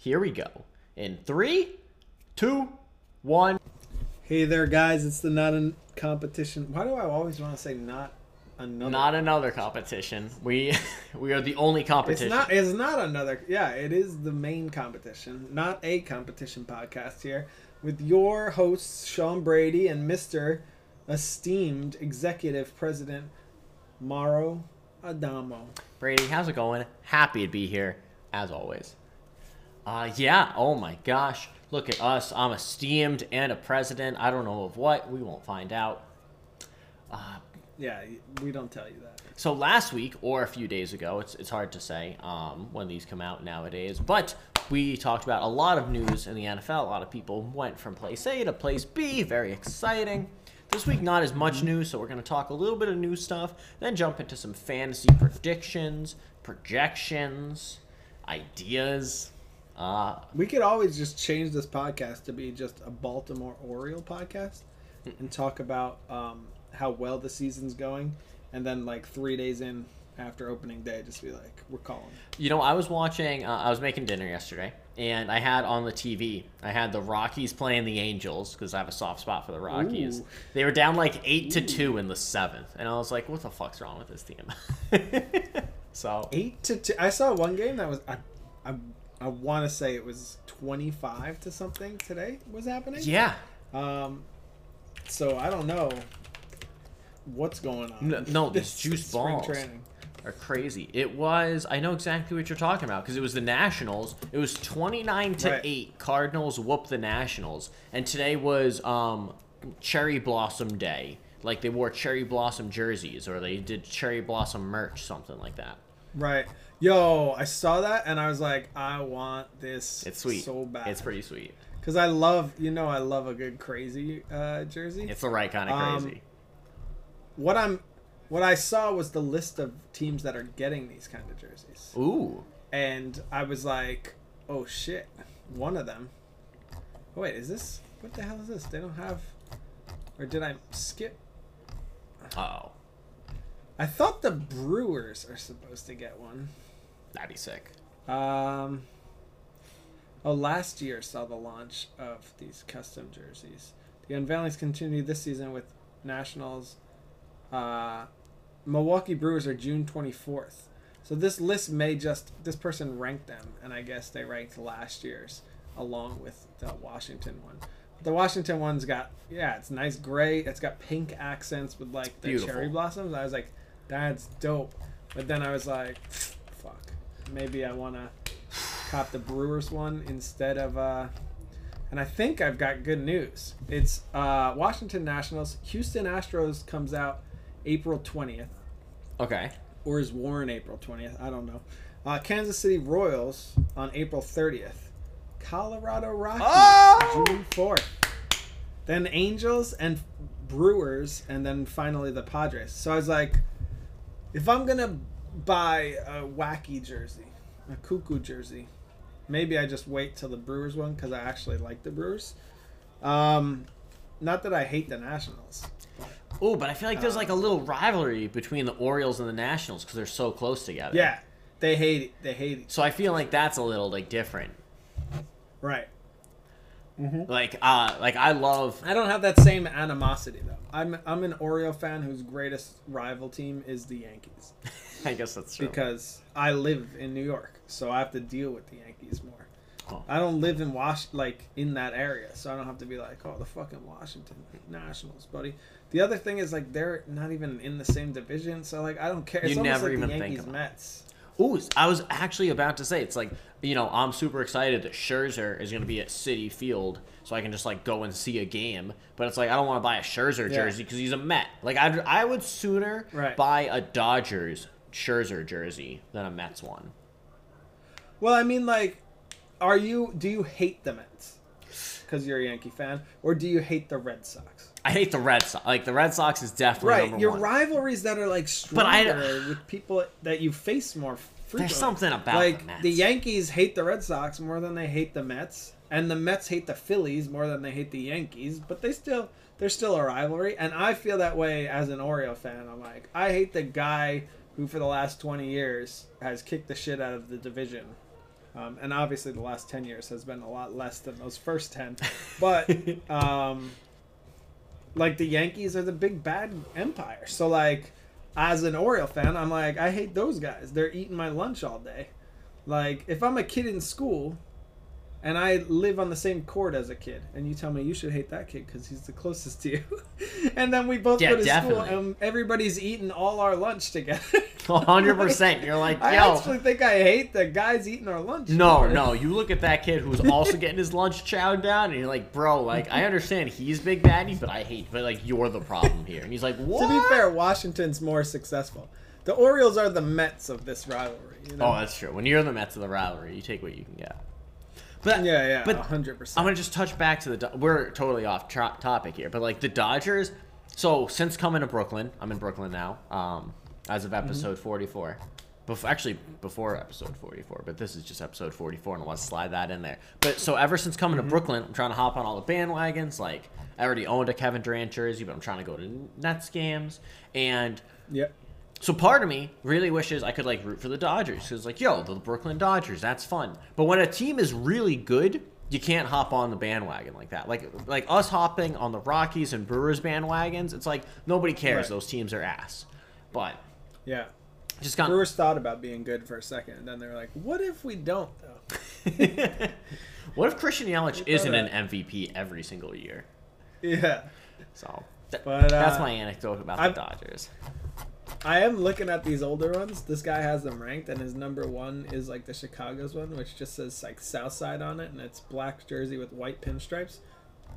Here we go. In three, two, one. Hey there, guys! It's the not a competition. Why do I always want to say not another? Not another competition. We we are the only competition. It's not. It's not another. Yeah, it is the main competition, not a competition podcast here, with your hosts Sean Brady and Mister esteemed executive president Mauro Adamo. Brady, how's it going? Happy to be here as always. Uh yeah. Oh my gosh. Look at us. I'm esteemed and a president. I don't know of what. We won't find out. Yeah, we don't tell you that. So last week or a few days ago, it's, it's hard to say um, when these come out nowadays, but we talked about a lot of news in the NFL. A lot of people went from place A to place B. Very exciting. This week, not as much news, so we're going to talk a little bit of new stuff, then jump into some fantasy predictions, projections, ideas. Uh, We could always just change this podcast to be just a Baltimore Oriole podcast and talk about um, how well the season's going, and then like three days in after opening day, just be like, we're calling. You know, I was watching. Uh, I was making dinner yesterday, and I had on the TV. I had the Rockies playing the Angels because I have a soft spot for the Rockies. Ooh. They were down like eight to two in the seventh, and I was like, "What the fuck's wrong with this team?" so Eight to two. I saw one game that was I, I, I want to say it was twenty five to something today was happening. yeah, Um, so I don't know what's going on. No- no, these This juice balls. training. are crazy. It was. I know exactly what you're talking about because it was the Nationals. It was 29 to Right. eight. Cardinals whoop the Nationals, and today was um Cherry Blossom Day. Like they wore cherry blossom jerseys, or they did cherry blossom merch, something like that. Right. Yo, I saw that and I was like, I want this It's sweet. so bad. It's pretty sweet. Because I love, you know, I love a good crazy uh, jersey. It's the right kind of Um, crazy. what I'm, what I saw was the list of teams that are getting these kind of jerseys, Ooh, and I was like, oh shit, one of them. Oh, wait, is this? What the hell is this? They don't have, or did I skip? oh, I thought the Brewers are supposed to get one. That'd be sick. Um. Oh, last year saw the launch of these custom jerseys. The unveilings continue this season with Nationals. Uh, Milwaukee Brewers are June twenty fourth. So this list may just this person ranked them, and I guess they ranked last year's along with the Washington one. The Washington one's got yeah, it's nice gray. It's got pink accents with like the Beautiful. cherry blossoms. I was like, that's dope. But then I was like, maybe I wanna cop the Brewers one instead of uh. And I think I've got good news. It's uh, Washington Nationals. Houston Astros comes out April twentieth Okay. or is Warren April 20th? I don't know. Uh, Kansas City Royals on April 30th. Colorado Rockies Oh! June 4th. Then Angels and Brewers, and then finally the Padres. So I was like, if I'm gonna buy a wacky jersey, a cuckoo jersey, maybe I just wait till the Brewers one because I actually like the Brewers. Um, not that I hate the Nationals. Oh, but I feel like there's Uh, like a little rivalry between the Orioles and the Nationals because they're so close together. Yeah, they hate it. They hate it. So I feel like that's a little like different. Right. Like, uh, like I love. I don't have that same animosity though. I'm I'm an Oriole fan whose greatest rival team is the Yankees I guess that's true. because I live in New York, so I have to deal with the Yankees more. Oh. I don't live in Wash like in that area, so I don't have to be like, oh, the fucking Washington Nationals, buddy. The other thing is like they're not even in the same division, so like I don't care. It's You almost never like even the think Yankees about it. Mets. Ooh, I was actually about to say it's like you know I'm super excited that Scherzer is going to be at Citi Field, so I can just like go and see a game. But it's like I don't want to buy a Scherzer Yeah. jersey because he's a Met. Like I I would sooner Right. buy a Dodgers Scherzer jersey than a Mets one. Well, I mean, like, are you? Do you hate the Mets because you're a Yankee fan, or do you hate the Red Sox? I hate the Red Sox. Like the Red Sox is definitely Right, your one. rivalries that are like But I- stronger with people that you face more There's something about like the Mets. Yankees hate the Red Sox more than they hate the Mets, and the Mets hate the Phillies more than they hate the Yankees. But they still, there's still a rivalry, and I feel that way as an Oriole fan. I'm like, I hate the guy who for the last 20 years has kicked the shit out of the division, Um, and obviously, the last 10 years has been a lot less than those first 10. But, um, like, the Yankees are the big bad empire. So, like, as an Oriole fan, I'm like, I hate those guys. They're eating my lunch all day. Like, if I'm a kid in school and I live on the same court as a kid, and you tell me you should hate that kid because he's the closest to you, and then we both Yeah, go to definitely. school and everybody's eating all our lunch together. 100%. You're like, I yo. actually think I hate the guys eating our lunch. No, together. no. You look at that kid who's also getting his lunch chowed down, and you're like, bro, like I understand he's big baddie, but I hate, but like you're the problem here. And he's like, what? To be fair, Washington's more successful. The Orioles are the Mets of this rivalry. You know? Oh, that's true. When you're the Mets of the rivalry, you take what you can get. But yeah, yeah, but 100%. I'm gonna just touch back to the. We're totally off tra- topic here, but like the Dodgers. So since coming to Brooklyn, I'm in Brooklyn now. Um, as of episode 44. Bef- actually, before episode 44, but this is just episode 44, and I want to slide that in there. But so ever since coming to Brooklyn, I'm trying to hop on all the bandwagons. Like I already owned a Kevin Durant jersey, but I'm trying to go to Nets games, and Yep. So part of me really wishes I could like root for the Dodgers because like yo the Brooklyn Dodgers that's fun. But when a team is really good, you can't hop on the bandwagon like that. Like like us hopping on the Rockies and Brewers bandwagons, it's like nobody cares. Right. Those teams are ass. But Yeah. just got Brewers thought about being good for a second, and then they're like, "What if we don't?" Though. what if Christian Yelich isn't an MVP every single year? Yeah. So th- But, that's uh, my anecdote about I've- the Dodgers. I am looking at these older ones. This guy has them ranked, and his number one is like the Chicago's one, which just says like South Side on it, and it's black jersey with white pinstripes.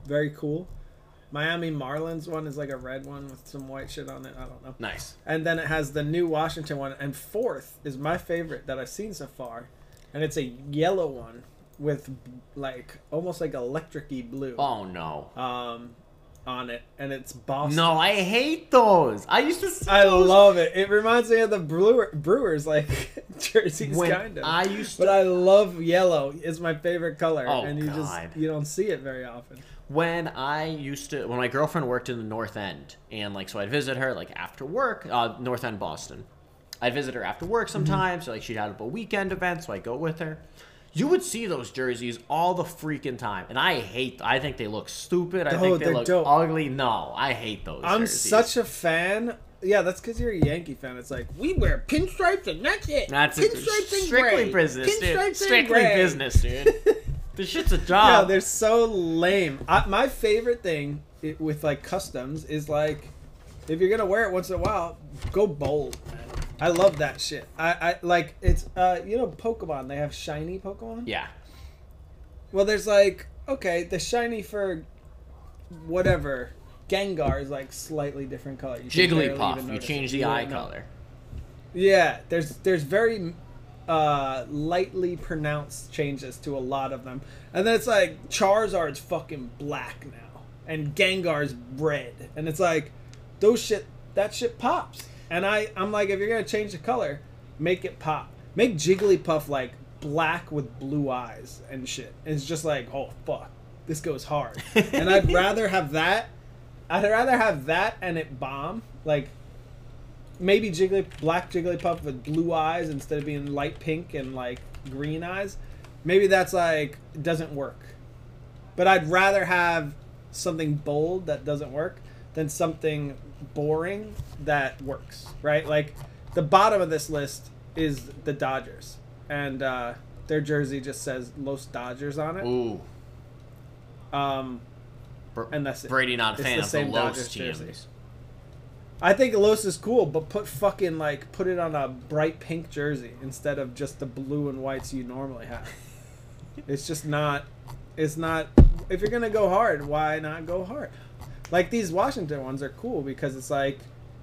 Very cool. Miami Marlins one is like a red one with some white shit on it. I don't know. Nice. And then it has the new Washington one, and fourth is my favorite that I've seen so far, and it's a yellow one with like almost like electric-y blue Oh no. um, on it, and it's Boston. No, I hate those. I used to I those love it. It reminds me of the Brewer, Brewers like jerseys, when kind of. I used to, but I love yellow. It's my favorite color, Oh, and you God. just you don't see it very often. when I used to when my girlfriend worked in the North End and like so I'd visit her like after work, uh, North End Boston. I'd visit her after work Mm-hmm. sometimes. So, like she'd have a weekend event, so I'd go with her. You would see those jerseys all the freaking time, and I hate. I think they look stupid. I Oh, think they look dope. ugly. No, I hate those. I'm jerseys. such a fan. Yeah, that's because you're a Yankee fan. It's like we wear pinstripes and that's it. That's pinstripes and strictly gray. business, dude. Pinstripes and Strictly gray. business, dude. this shit's a job. No, job. they're so lame. I, my favorite thing with like customs is like, if you're gonna wear it once in a while, go bold. Man. I love that shit. I, I like it's uh you know Pokemon. They have shiny Pokemon. yeah. Well, there's like okay, the shiny for whatever Gengar is like slightly different color. You can barely even Jigglypuff. You change the don't eye color. Yeah, there's there's very uh lightly pronounced changes to a lot of them. And then it's like Charizard's fucking black now and Gengar's red. And it's like those shit that shit pops. And I I'm like if you're going to change the color, make it pop. Make Jigglypuff like black with blue eyes and shit. And it's just like, "Oh fuck. This goes hard." and I'd rather have that I'd rather have that and it bomb like maybe Jiggly black Jigglypuff with blue eyes instead of being light pink and like green eyes. Maybe that's like doesn't work. But I'd rather have something bold that doesn't work than something boring that works, right? Like the bottom of this list is the Dodgers, and uh, their jersey just says Los Dodgers on it. Ooh. Um, Br- and that's it. Brady not a It's fan the of the Los Dodgers teams. jersey. I think Los is cool, but put fucking like put it on a bright pink jersey instead of just the blue and whites you normally have. it's just not. It's not. If you're gonna go hard, why not go hard? Like these Washington ones are cool because it's like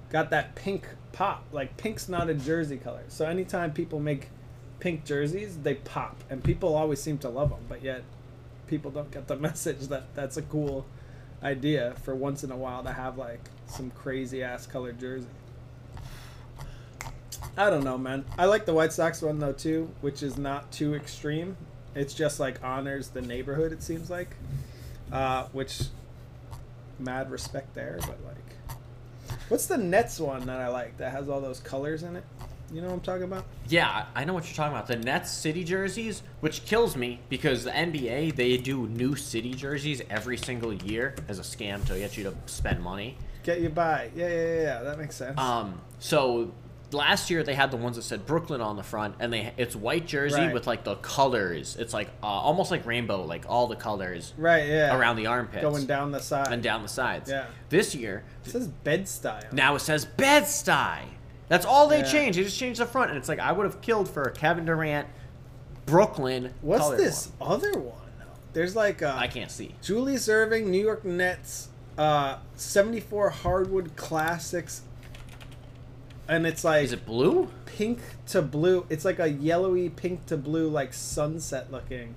got that pink pop. Like pink's not a jersey color, so anytime people make pink jerseys, they pop, and people always seem to love them. But yet, people don't get the message that that's a cool idea for once in a while to have like some crazy ass colored jersey. I don't know, man. I like the White Sox one though too, which is not too extreme. It's just like honors the neighborhood. It seems like, uh, which mad respect there. But like, what's the Nets one that I like that has all those colors in it? You know what I'm talking about? Yeah, I know what you're talking about. The Nets city jerseys, which kills me because the NBA they do new city jerseys every single year as a scam to get you to spend money. Get you by. Yeah, yeah, yeah. yeah. That makes sense. Um, so last year they had the ones that said Brooklyn on the front, and they it's white jersey Right. with like the colors. It's like uh, almost like rainbow, like all the colors right. Yeah. around the armpits going down the side. and down the sides. Yeah. This year, It says Bed Stuy. now it says Bed Stuy. That's all they Yeah. changed. They just changed the front, and it's like I would have killed for a Kevin Durant, Brooklyn. What's this one. other one? though? There's like uh, I can't see. Julius Erving, New York Nets, uh, 74 hardwood classics, and it's like Is it blue? pink to blue. It's like a yellowy pink to blue, like sunset looking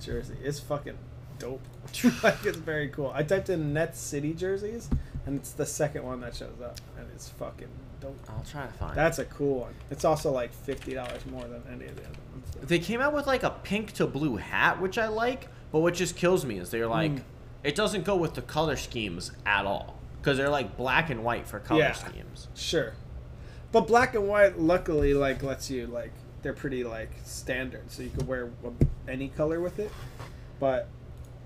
jersey. It's fucking dope. like it's very cool. I typed in Nets City jerseys, and it's the second one that shows up, and it's fucking dope. I'll try to find. That's a cool one. It's also like fifty dollars more than any of the other ones. They came out with like a pink to blue hat, which I like, but what just kills me is they're like, Mm. it doesn't go with the color schemes at all because they're like black and white for color Yeah. schemes. Sure, but black and white luckily like lets you like they're pretty like standard, so you could wear any color with it. But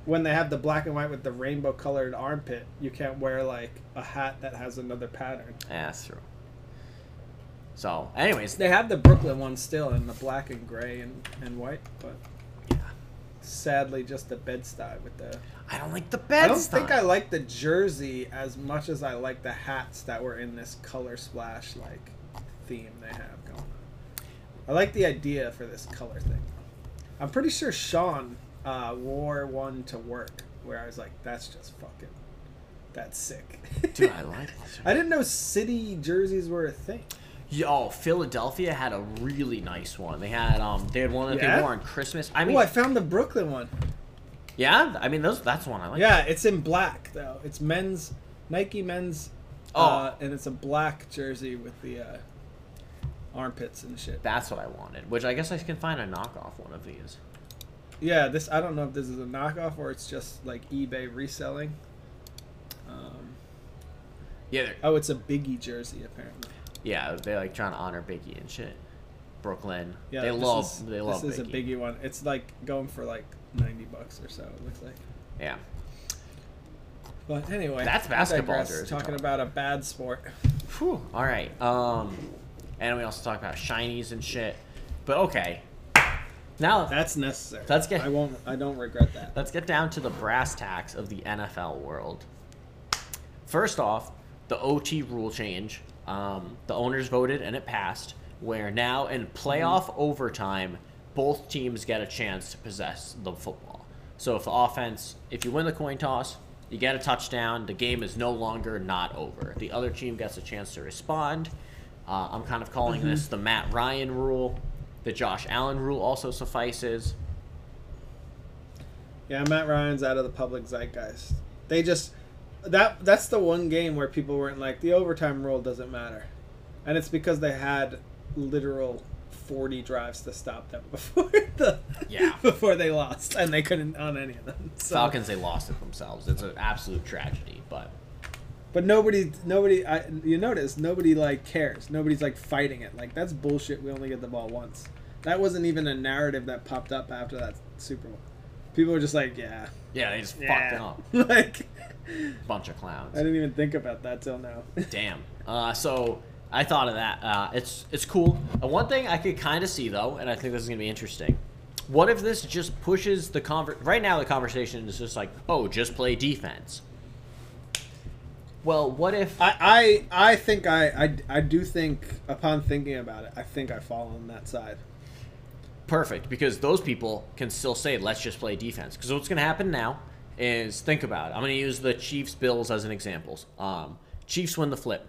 when they have the black and white with the rainbow colored armpit, you can't wear like a hat that has another pattern. Yeah, that's true. So, anyways, They have the Brooklyn one still in the black and gray and, and white, but yeah, sadly just the Bed Stuy with the. I don't like the bed. I don't think I like the jersey as much as I like the hats that were in this color splash like theme they have going on. I like the idea for this color thing. I'm pretty sure Sean uh, wore one to work where I was like, that's just fucking, that's sick. Dude, I like this. I didn't know city jerseys were a thing. Yo, Philadelphia had a really nice one. They had um, they had one that Yeah? they wore on Christmas. I mean, oh, I found the Brooklyn one. yeah, I mean those. That's one I like. Yeah, it's in black though. It's men's Nike men's, uh, and it's a black jersey with the uh, armpits and shit. That's what I wanted. Which I guess I can find a knockoff one of these. Yeah, this I don't know if this is a knockoff or it's just like eBay reselling. Um, Yeah, they're- oh, it's a Biggie jersey apparently. yeah, they like trying to honor Biggie and shit. Brooklyn. Yeah, they love is- they love This is Biggie. a Biggie one. It's like going for like ninety bucks or so. It looks like. Yeah. But anyway, That's basketball jersey Talking about a bad sport. Whew. All right. Um, and we also talk about shinies and shit. But okay. Now That's necessary. Let's get- I won't. I don't regret that. let's get down to the brass tacks of the NFL world. First off, the OT rule change. Um, the owners voted and it passed. Where now in playoff overtime, both teams get a chance to possess the football. So if the offense, if you win the coin toss, you get a touchdown. The game is no longer not over. The other team gets a chance to respond. Uh, I'm kind of calling this the Matt Ryan rule. The Josh Allen rule also suffices. Yeah, Matt Ryan's out of the public zeitgeist. They just that that's the one game where people weren't like the overtime rule doesn't matter, and it's because they had literal forty drives to stop them before the Yeah. before they lost, and they couldn't on any of them. So, Falcons, they lost it themselves. It's an absolute tragedy, but but nobody nobody I, you notice nobody like cares. Nobody's like fighting it. Like that's bullshit. We only get the ball once. That wasn't even a narrative that popped up after that Super Bowl. People were just like, yeah, yeah, they just fucked it up. like Bunch of clowns. I didn't even think about that till now. Damn. Uh, so I thought of that. Uh, it's it's cool. Uh, one thing I could kind of see though, and I think this is gonna be interesting. What if this just pushes the conver? Right now, the conversation is just like, oh, just play defense. Well, what if? I, I I think I, I I do think upon thinking about it, I think I fall on that side. Perfect, because those people can still say, let's just play defense. Because what's going to happen now is, think about it. I'm going to use the Chiefs Bills as an example. Um, Chiefs win the flip,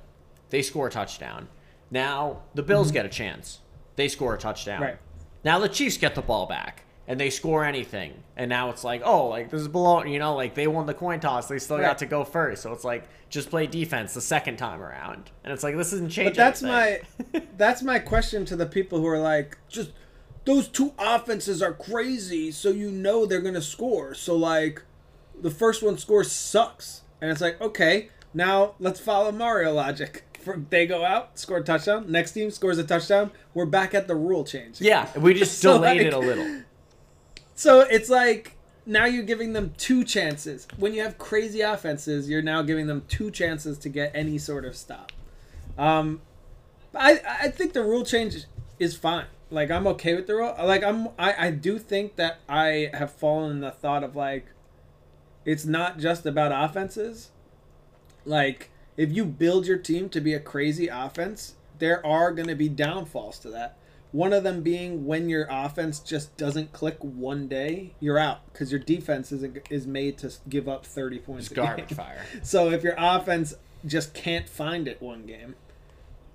they score a touchdown. Now the Bills get a chance, they score a touchdown. Mm-hmm. Right. Now the Chiefs get the ball back and they score anything, and now it's like, oh, like this is below, you know, like they won the coin toss, they still Right. got to go first. So it's like just play defense the second time around, and it's like this isn't changing. But that's my that's my question to the people who are like, just those two offenses are crazy, so you know they're gonna score. So like, the first one scores sucks, and it's like, okay, now let's follow Mauro logic. they go out, score a touchdown. Next team scores a touchdown. We're back at the rule change. Yeah, we just So, delayed like- it a little. So it's like now you're giving them two chances. When you have crazy offenses, you're now giving them two chances to get any sort of stop. Um, I I think the rule change is fine. Like I'm okay with the rule. Like I'm I, I do think that I have fallen in the thought of like it's not just about offenses. Like if you build your team to be a crazy offense, there are going to be downfalls to that. One of them being when your offense just doesn't click one day, you're out because your defense is is made to give up 30 points. It's a game. garbage fire. So if your offense just can't find it one game,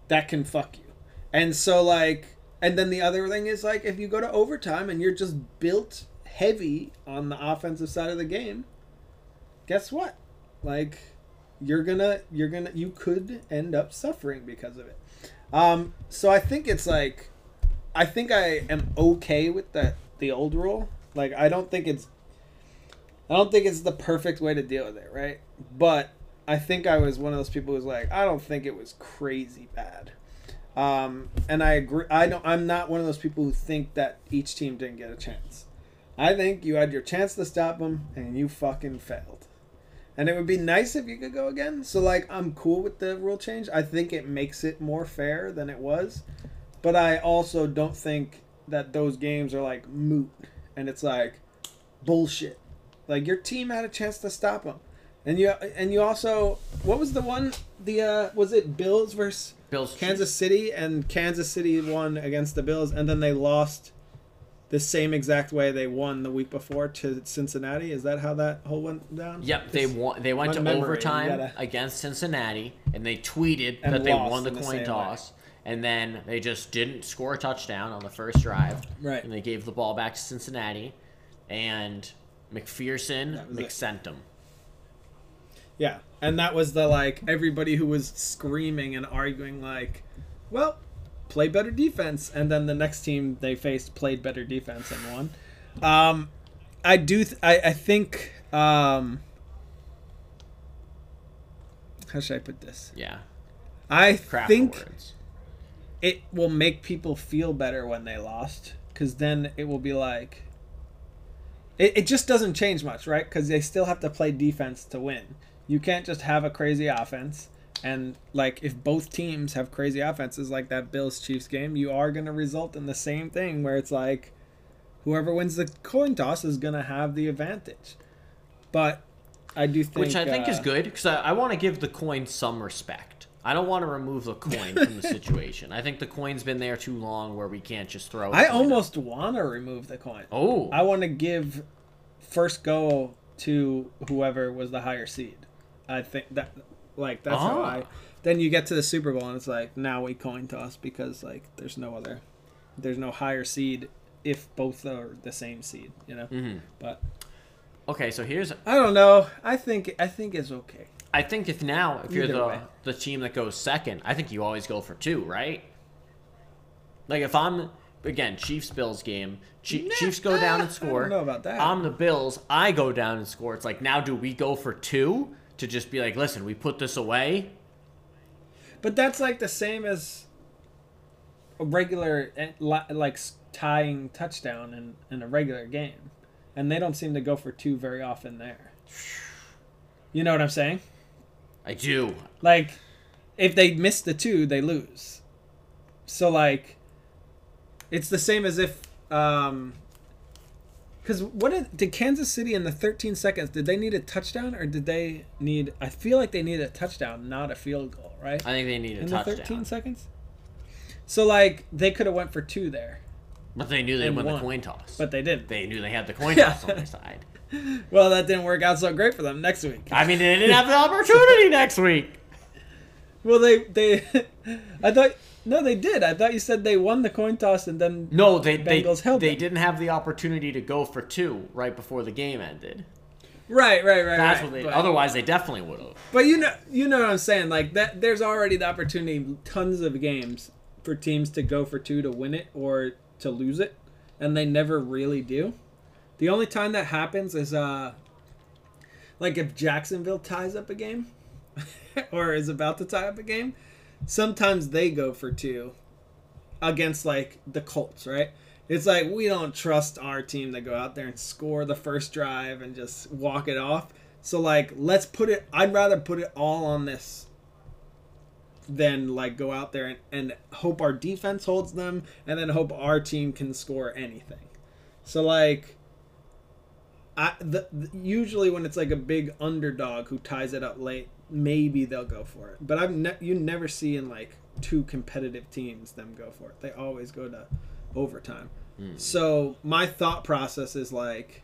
that can fuck you. And so like and then the other thing is like if you go to overtime and you're just built heavy on the offensive side of the game, guess what? Like you're gonna you're gonna you could end up suffering because of it. Um so I think it's like I think I am okay with the the old rule. Like I don't think it's I don't think it's the perfect way to deal with it, right? But I think I was one of those people who's like, I don't think it was crazy bad. Um, and I agree. I don't. I'm not one of those people who think that each team didn't get a chance. I think you had your chance to stop them, and you fucking failed. And it would be nice if you could go again. So like, I'm cool with the rule change. I think it makes it more fair than it was. But I also don't think that those games are like moot, and it's like bullshit. Like your team had a chance to stop them, and you and you also what was the one the uh was it Bills versus Bills Kansas City and Kansas City won against the Bills and then they lost the same exact way they won the week before to Cincinnati. Is that how that whole went down? Yep, they won. They went to overtime gotta- against Cincinnati, and they tweeted And that they won the in the coin toss. And then they just didn't score a touchdown on the first drive. Right. And they gave the ball back to Cincinnati, and McPherson That it. Yeah, and that was the like everybody who was screaming and arguing like, well, play better defense, and then the next team they faced played better defense and won. Um, I do. Th- I I think. Um, how should I put this? Yeah. I Craft think words. It will make people feel better when they lost because then it will be like it, it just doesn't change much right? Because they still have to play defense to win. You can't just have a crazy offense and like if both teams have crazy offenses like that bills chiefs game you are going to result in the same thing where it's like whoever wins the coin toss is going to have the advantage. But i do think Which I think is uh, good because I, I want to give the coin some respect. I don't want to remove the coin from the situation. I think the coin's been there too long where we can't just throw. the i almost want to remove the coin Oh, I want to give first go to whoever was the higher seed. I think that like that's how Ah. I. Then you get to the Super Bowl and it's like now we coin toss because like there's no other, there's no higher seed if both are the same seed, you know. Mhm. But okay. So here's I don't know. I think I think it's okay. I think if now if you're Either the way. the team that goes second, I think you always go for two, right? Like if I'm again Chiefs Bills game, Nah, Chiefs go down and I score. don't know about that. I'm the Bills. I go down and score. It's like now do we go for two to just be like, listen, we put this away? But that's like the same as a regular eh, like tying touchdown in in a regular game, and they don't seem to go for two very often there. You know what I'm saying? I do. Like, if they miss the two, they lose. So like, it's the same as if um. Because what did, did Kansas City in the 13 seconds? Did they need a touchdown or did they need? I feel like they needed a touchdown, not a field goal, right? I think they need a in the touchdown. 13 seconds. So like they could have went for two there, But they knew they And won the coin toss. but they didn't. they knew they had the coin toss on their side. Well, that didn't work out so great for them next week. I mean, they didn't have the opportunity next week. Well, they they, I thought no, they did. I thought you said they won the coin toss and then No, they they, Bengals held they them. didn't have the opportunity to go for two right before the game ended. right, right, right. That's right. what they. But- Otherwise, they definitely would have. But you know, you know what I'm saying. Like that, there's already the opportunity, tons of games for teams to go for two to win it or to lose it, and they never really do. The only time that happens is uh, like if Jacksonville ties up a game, or is about to tie up a game. sometimes they go for two against like the Colts, right? It's like we don't trust our team to go out there and score the first drive and just walk it off. So like let's put it I'd rather put it all on this than like go out there and, and hope our defense holds them and then hope our team can score anything. So like I the, usually when it's like a big underdog who ties it up late, maybe they'll go for it. But I've ne- you never see in like two competitive teams them go for it. They always go to overtime. Hmm. So my thought process is like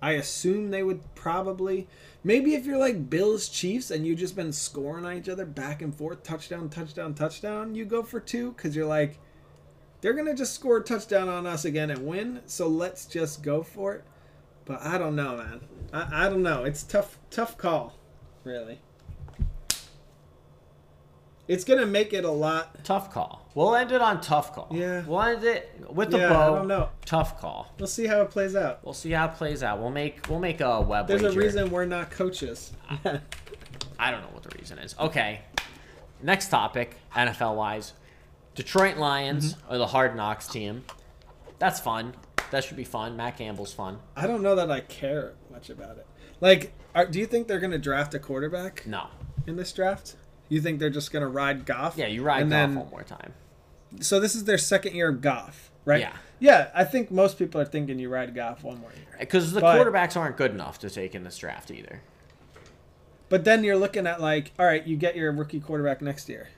I assume they would probably maybe if you're like Bills Chiefs and you've just been scoring on each other back and forth touchdown touchdown touchdown you go for two cuz you're like they're going to just score a touchdown on us again and win so let's just go for it but I don't know man I, I don't know it's tough tough call really it's going to make it a lot Tough call. We'll end it on tough call. Yeah. We'll end it with the Yeah, I don't know. Tough call. we'll see how it plays out We'll see how it plays out. We'll make we'll make a web there's a reason we're not coaches I don't know what the reason is. Okay. Next topic, NFL wise. Detroit Lions Mm-hmm. are the hard knocks team. That's fun. That should be fun. Matt Campbell's fun. I don't know that I care much about it. Like, are, do you think they're going to draft a quarterback No. in this draft? You think they're just going to ride Goff? Yeah, you ride Goff then, one more time. So this is their second year of Goff, right? Yeah. Yeah, I think most people are thinking you ride Goff one more year. Because the But- quarterbacks aren't good enough to take in this draft either. But then you're looking at like, all right, you get your rookie quarterback next year,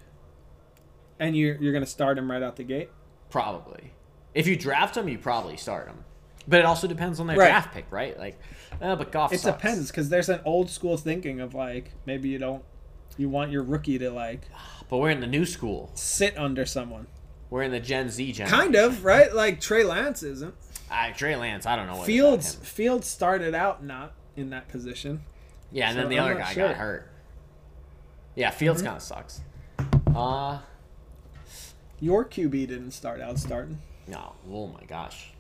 and you you're going to start him right out the gate. Probably. If you draft him, you probably start him. But it also depends on their Right. draft pick, right? Like, uh, but Goff It sucks. depends because there's an old school thinking of like maybe you don't you want your rookie to like But we're in the new school. sit under someone. We're in the Gen Z gen. Kind of right, like Trey Lance isn't. Uh, Trey Lance, I don't know what Fields. Fields started out not in that position. Yeah, and So then the I'm other guy sure. got hurt. Yeah, Fields Mm-hmm. kind of sucks. Uh, Your QB didn't start out starting. No. Oh my gosh.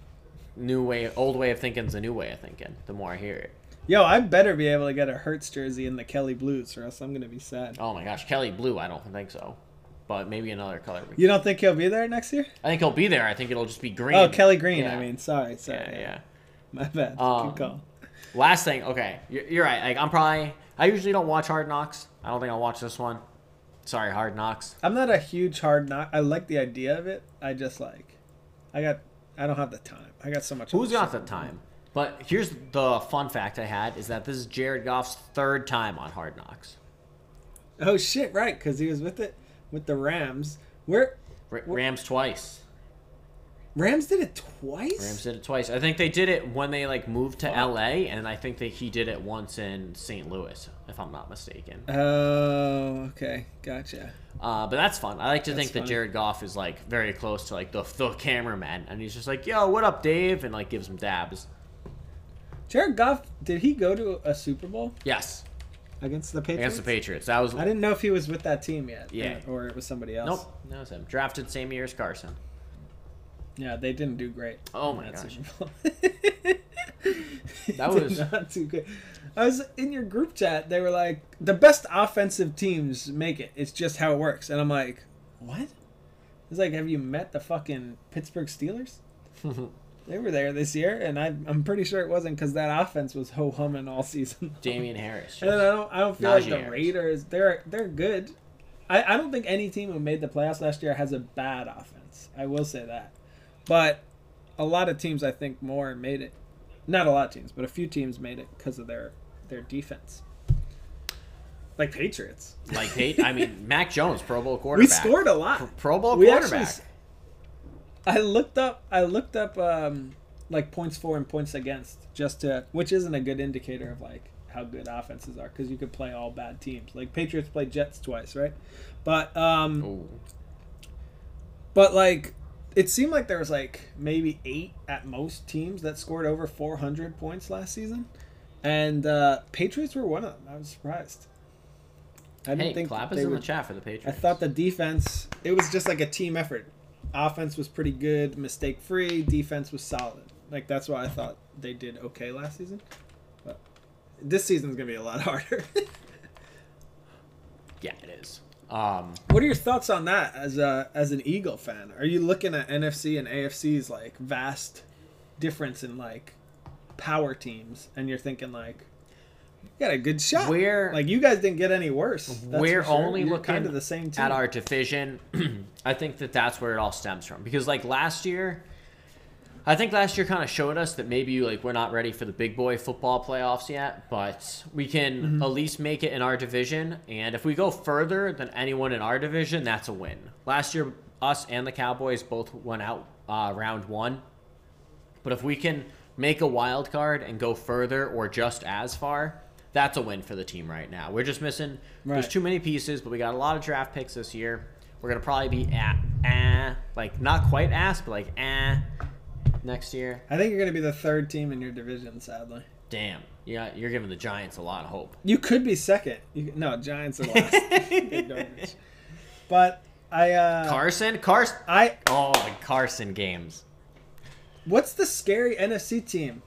New way, old way of thinking is a new way of thinking. The more I hear it. Yo, I better be able to get a Hurts jersey in the Kelly Blues, or else I'm gonna be sad. Oh my gosh, Kelly Blue. I don't think so, but maybe another color. You don't think he'll be there next year? I think he'll be there. I think it'll just be green. Oh, Kelly Green. Yeah. I mean, sorry, sorry. Yeah, yeah. My bad. Um, Good call. Last thing, okay, you're, you're right. Like I'm probably. I usually don't watch Hard Knocks. I don't think I'll watch this one. Sorry, Hard Knocks. I'm not a huge hard knock. I like the idea of it. I just like, I got, I don't have the time. I got so much. Who's got the time? But here's the fun fact I had is that this is Jared Goff's third time on Hard Knocks. Oh shit! Right, because he was with it with the Rams. Where R- Rams twice. Rams did it twice. Rams did it twice. I think they did it when they like moved to LA, and I think that he did it once in St. Louis, if I'm not mistaken. Oh, okay, gotcha. Uh, but that's fun. I like to That's think that. Jared Goff is like very close to like the the cameraman, and he's just like, "Yo, what up, Dave?" and like gives him dabs. Jared Goff, did he go to a Super Bowl Yes, against the Patriots? against the Patriots. That was I didn't know if he was with that team yet. Yeah. Or, or it was somebody else. nope. That was him. Drafted same year as Carson. Yeah, they didn't do great. Oh my that gosh. That was- not too good. I was in your group chat. They were like, the best offensive teams make it. It's just how it works. And I'm like, what? It's like, have you met the fucking Pittsburgh Steelers? they were there this year, and I, I'm pretty sure it wasn't because that offense was ho humming all season. Damien Harris. And I don't, I don't feel like the. Raiders. They're they're good. I, I don't think any team who made the playoffs last year has a bad offense. I will say that, but a lot of teams I think more made it. Not a lot of teams, but a few teams made it because of their their defense. Like Patriots. Like Pate, I mean, Mac Jones, Pro Bowl quarterback. We scored a lot. Pro Bowl We quarterback. actually. I looked up. I looked up um, like points for and points against, just to which isn't a good indicator of like how good offenses are because you could play all bad teams. Like Patriots played Jets twice, right? But um, Ooh. but like it seemed like there was like maybe eight at most teams that scored over 400 points last season, and uh, Patriots were one of them. I was surprised. I didn't Hey, think clap us in would- the chat for the Patriots. I thought the defense it was just like a team effort. Offense was pretty good, mistake free. Defense was solid. Like that's why I thought they did okay last season. But this season's gonna be a lot harder. Yeah, it is. Um, What are your thoughts on that as a as an Eagle fan? Are you looking at NFC and AFC's like vast difference in like power teams, and you're thinking like, you got a good shot. We're- like you guys didn't get any worse. that's we're sure. only You're looking kind of the same team. at our division. I think that that's where it all stems from because like last year, I think last year kind of showed us that maybe like we're not ready for the big boy football playoffs yet, but we can Mm-hmm. at least make it in our division. And if we go further than anyone in our division, that's a win. Last year, us and the Cowboys both went out uh, round one. But if we can make a wild card and go further or just as far, that's a win for the team right now. We're just missing. There's too many pieces, but we got a lot of draft picks this year. We're gonna probably be at eh, like not quite ass, but like eh next year. I think you're going to be the third team in your division. Sadly, Damn, yeah, you're giving the Giants a lot of hope. you could be second. You, no, Giants are last. But I uh, Carson, Carson. I Oh, the Carson games. what's the scary NFC team?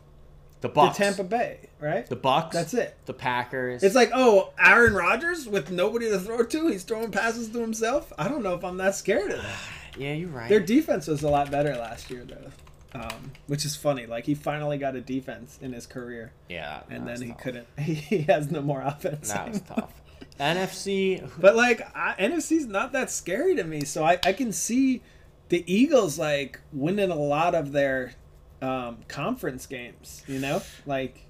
The The Bucks. Tampa Bay, right? The Bucks. That's it. The Packers. It's like, oh, Aaron Rodgers with nobody to throw to, he's throwing passes to himself. I don't know if I'm that scared of that. yeah, you're right. Their defense was a lot better last year, though, um, which is funny. Like he finally got a defense in his career, yeah, and then he tough. couldn't. He has no more offense. That was tough. NFC. But like I, NFC's not that scary to me, so I, I can see the Eagles like winning a lot of their um, conference games. You know, like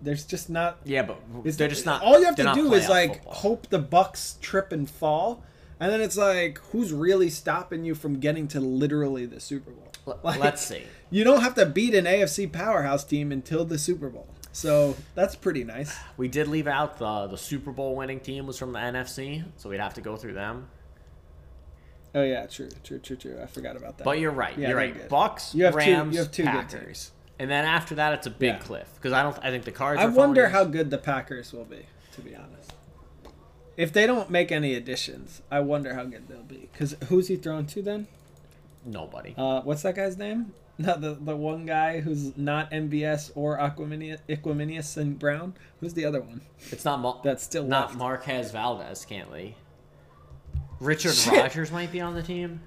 there's just not. Yeah, but they're just not. All you have to do is like football. hope the Bucks trip and fall, and then it's like who's really stopping you from getting to literally the Super Bowl? Like, Let's see. You don't have to beat an AFC powerhouse team until the Super Bowl, so that's pretty nice. We did leave out the the Super Bowl winning team was from the NFC, so we'd have to go through them. Oh yeah, true, true, true, true. I forgot about that. But you're right. Yeah, you're right. good. Bucks, You have two- Rams, you have two Packers, teams. and then after that, it's a big Yeah. cliff because I don't. I think the Cards. I wonder how good the Packers will be, to be honest. If they don't make any additions, I wonder how good they'll be. Because who's he throwing to then? Nobody. Uh, what's that guy's name? Not the the one guy who's not MVS or Equanimeous, Equanimeous and Brown. Who's the other one? It's not. Mar- That's still not left. Marquez Valdes-Scantling. Richard Shit. Rogers might be on the team.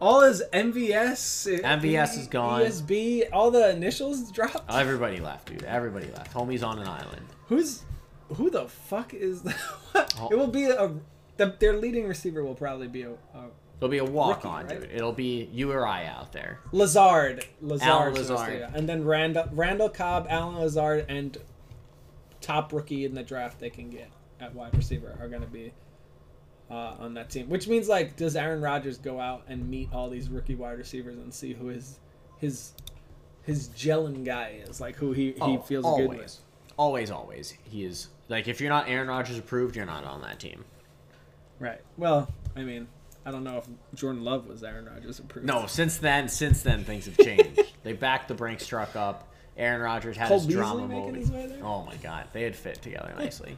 All his MVS, MVS is gone. ESB, all the initials dropped. Everybody left, dude. Everybody left. Homie's on an island. Who's who the fuck is that? Oh. It will be a the, their leading receiver will probably be a, a It'll be a walk on, right? dude. It'll be you or I out there. Lazard. Lazard. Allen Lazard. And then Randall, Randall Cobb, Allen Lazard, and top rookie in the draft they can get at wide receiver are going to be uh, on that team. Which means, like, does Aaron Rodgers go out and meet all these rookie wide receivers and see who his his his gelling guy is? Like, who he, he Oh, feels always. good with? Always, always. He is like if you're not Aaron Rodgers approved, you're not on that team. Right. Well, I mean, I don't know if Jordan Love was Aaron Rodgers approved. No, since then, since then things have changed. they backed the Brinks truck up. Aaron Rodgers had Cole his Beasley drama moment. Oh my god, they had fit together nicely.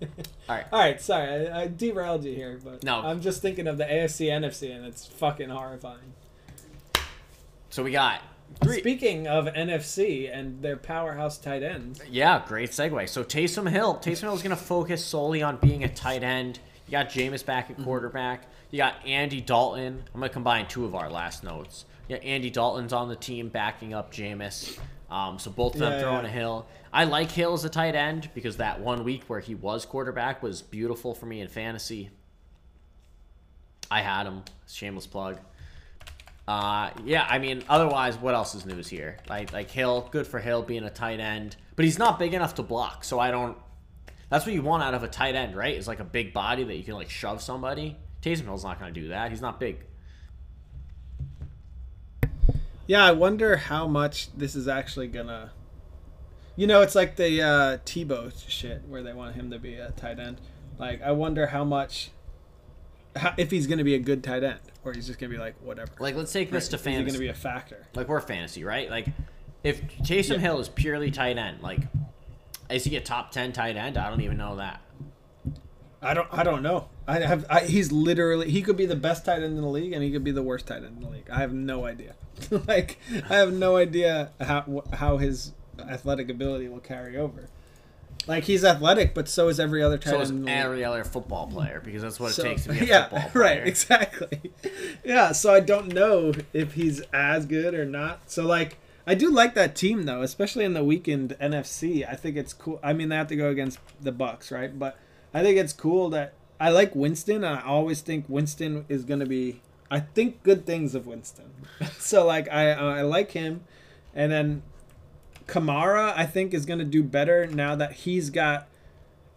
All right, All right, sorry, I, I derailed you here, but No. I'm just thinking of the AFC NFC, and it's fucking horrifying. so we got three. Speaking of NFC and their powerhouse tight ends, Yeah, great segue. So Taysom Hill, Taysom Hill is going to focus solely on being a tight end. You got Jameis back Mm-hmm. at quarterback. You got Andy Dalton. I'm going to combine two of our last notes. Yeah, Andy Dalton's on the team backing up Jameis. Um, so both of them Yeah, throwing yeah. a Hill. I like Hill as a tight end because that one week where he was quarterback was beautiful for me in fantasy. I had him. Shameless plug. Uh, yeah, I mean, otherwise, what else is news here? Like, like Hill, good for Hill being a tight end, but he's not big enough to block. So I don't. That's what you want out of a tight end, right? Is like a big body that you can like shove somebody. Taysom Hill's not going to do that. He's not big. yeah, I wonder how much this is actually gonna. You know, it's like the uh, Tebow shit where they want him to be a tight end. Like, I wonder how much, how, if he's gonna be a good tight end, or he's just gonna be like whatever. Like, let's take this to Is he gonna be a factor? like we're fantasy, right? Like, if Taysom Yeah. Hill is purely tight end, like, is he a top ten tight end? I don't even know that. I don't. I don't know. I have. I, he's literally. He could be the best tight end in the league, and he could be the worst tight end in the league. I have no idea. like, I have no idea how how his athletic ability will carry over. Like he's athletic, but so is every other tight So end. is in the league. every other football player because that's what it takes to be a yeah, football player. right, exactly. Yeah, so I don't know if he's as good or not. So like, I do like that team though, especially in the weekend NFC. I think it's cool. I mean, they have to go against the Bucks, right? But I think it's cool that I like Winston. And I always think Winston is gonna be. I think good things of Winston. so like, I I like him, and then Kamara I think is gonna do better now that he's got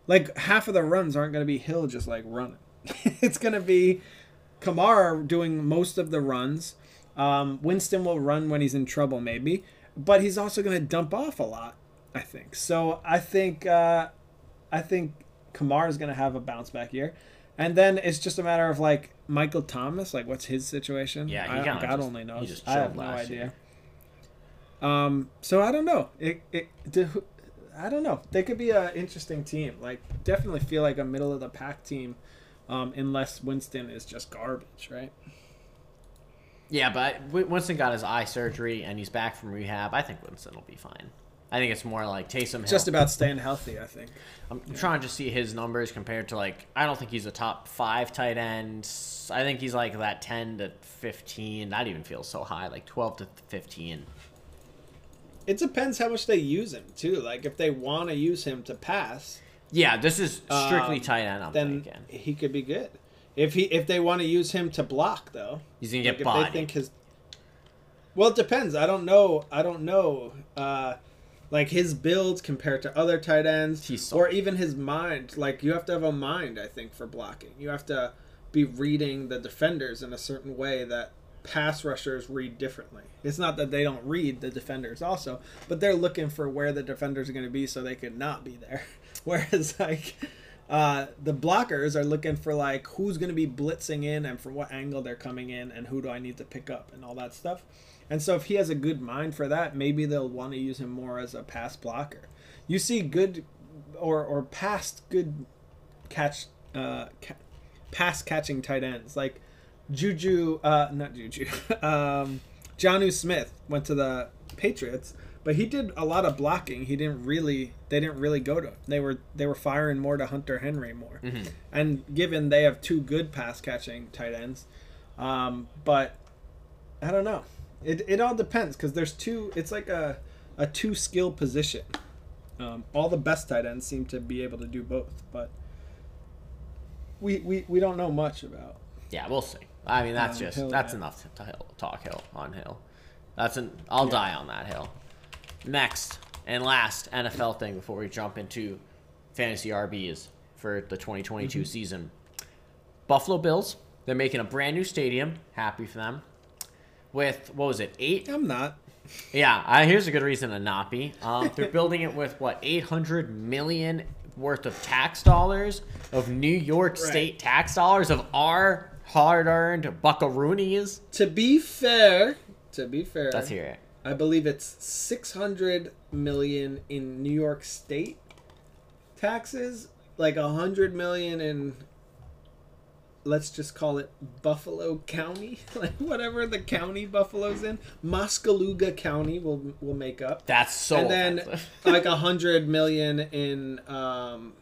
like half of the runs aren't to be Hill just like running. it's to be Kamara doing most of the runs. Um, Winston will run when he's in trouble, maybe, but he's also to dump off a lot. I think so. I think uh, I think Kamara is going to have a bounce back year, and then it's just a matter of like Michael Thomas. Like, what's his situation? Yeah, he I, God just- only he knows. just I have no idea. year. Um, so I don't know. It it do- I don't know. They could be an interesting team. Like definitely feel like a middle of the pack team, um, unless Winston is just garbage, right? Yeah, but Winston got his eye surgery and he's back from rehab. I think Winston will be fine. I think it's more like Taysom Hill. Just about staying healthy, I think. I'm trying to see his numbers compared to like I don't think he's a top five tight end. I think he's like that ten to fifteen. That even feels so high, like twelve to fifteen. It depends how much they use him too. Like if they want to use him to pass, Yeah, this is strictly Um, tight end. I'm then thinking he could be good. If he if they want to use him to block though, he's gonna like get if they think his well, it depends. I don't know. I don't know. Uh, like his builds compared to other tight ends, or even his mind. Like you have to have a mind. I think for blocking, you have to be reading the defenders in a certain way that pass rushers read differently. It's not that they don't read the defenders also, but they're looking for where the defenders are going to be so they could not be there. Whereas like uh, the blockers are looking for like who's going to be blitzing in and from what angle they're coming in and who do I need to pick up and all that stuff. And so if he has a good mind for that, maybe they'll want to use him more as a pass blocker. You see good or or past good catch uh ca- pass catching tight ends like Juju uh not Juju um Jonnu Smith went to the Patriots but he did a lot of blocking. He didn't really they didn't really go to him. They were they were firing more to Hunter Henry more. And given they have two good pass catching tight ends um but I don't know it, it all depends because there's two it's like a a two skill position um, all the best tight ends seem to be able to do both, but we we, we don't know much about. Yeah, we'll see. I mean, that's Um, just Hill, that's yeah. enough to, to hill, talk hill on hill. That's an I'll Yeah. die on that hill. Next and last NFL thing before we jump into fantasy RBs for the 2022 Mm-hmm. season. Buffalo Bills. They're making a brand new stadium. Happy for them. With what was it? Eight I'm not. yeah, I, here's a good reason to not be. Um, they're building it with what 800 million worth of tax dollars of New York Right. State tax dollars of our hard-earned buckaroonies. To be fair, to be fair, Let's hear it. I believe it's 600 million in New York State taxes, like a hundred million in. Let's just call it Buffalo County, like whatever the county Buffalo's in. Muskogee County will will make up. That's so. and then like a hundred million in um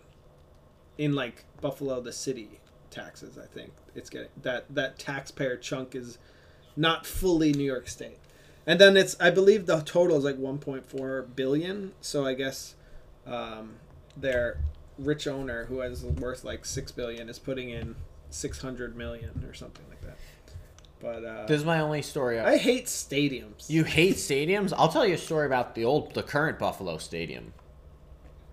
in like Buffalo the city taxes. I think it's getting that that taxpayer chunk is not fully New York State, and then it's I believe the total is like one point four billion. So I guess um, their rich owner who has worth like six billion is putting in six hundred million or something like that. But uh, this is my only story. I hate stadiums. you hate stadiums? I'll tell you a story about the old, the current Buffalo Stadium.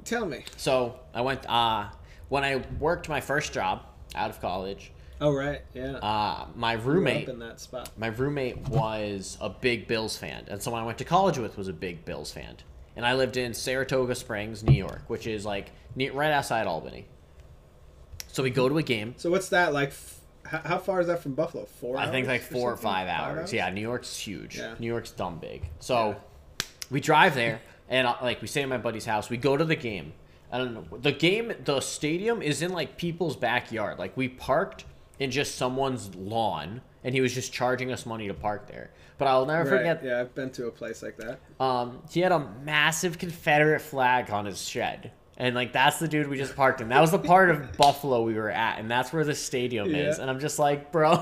Tell me. So I went uh, when I worked my first job out of college. Oh right, yeah. Uh, my roommate in that spot. my roommate was a big Bills fan, and someone I went to college with was a big Bills fan. And I lived in Saratoga Springs, New York, which is like near, right outside Albany. So we go to a game. So what's that like? F- how, how far is that from Buffalo? Four. I think like four or something? five hours. Yeah, New York's huge. Yeah. New York's dumb big. So we drive there, and uh, like we stay at my buddy's house. We go to the game. I don't know. The game, the stadium is in like people's backyard. Like we parked in just someone's lawn, and he was just charging us money to park there. But I'll never Right, forget. Yeah, I've been to a place like that. Um, he had a massive Confederate flag on his shed. And like that's the dude we just parked in. That was the part of Buffalo we were at, and that's where the stadium is. And I'm just like, bro,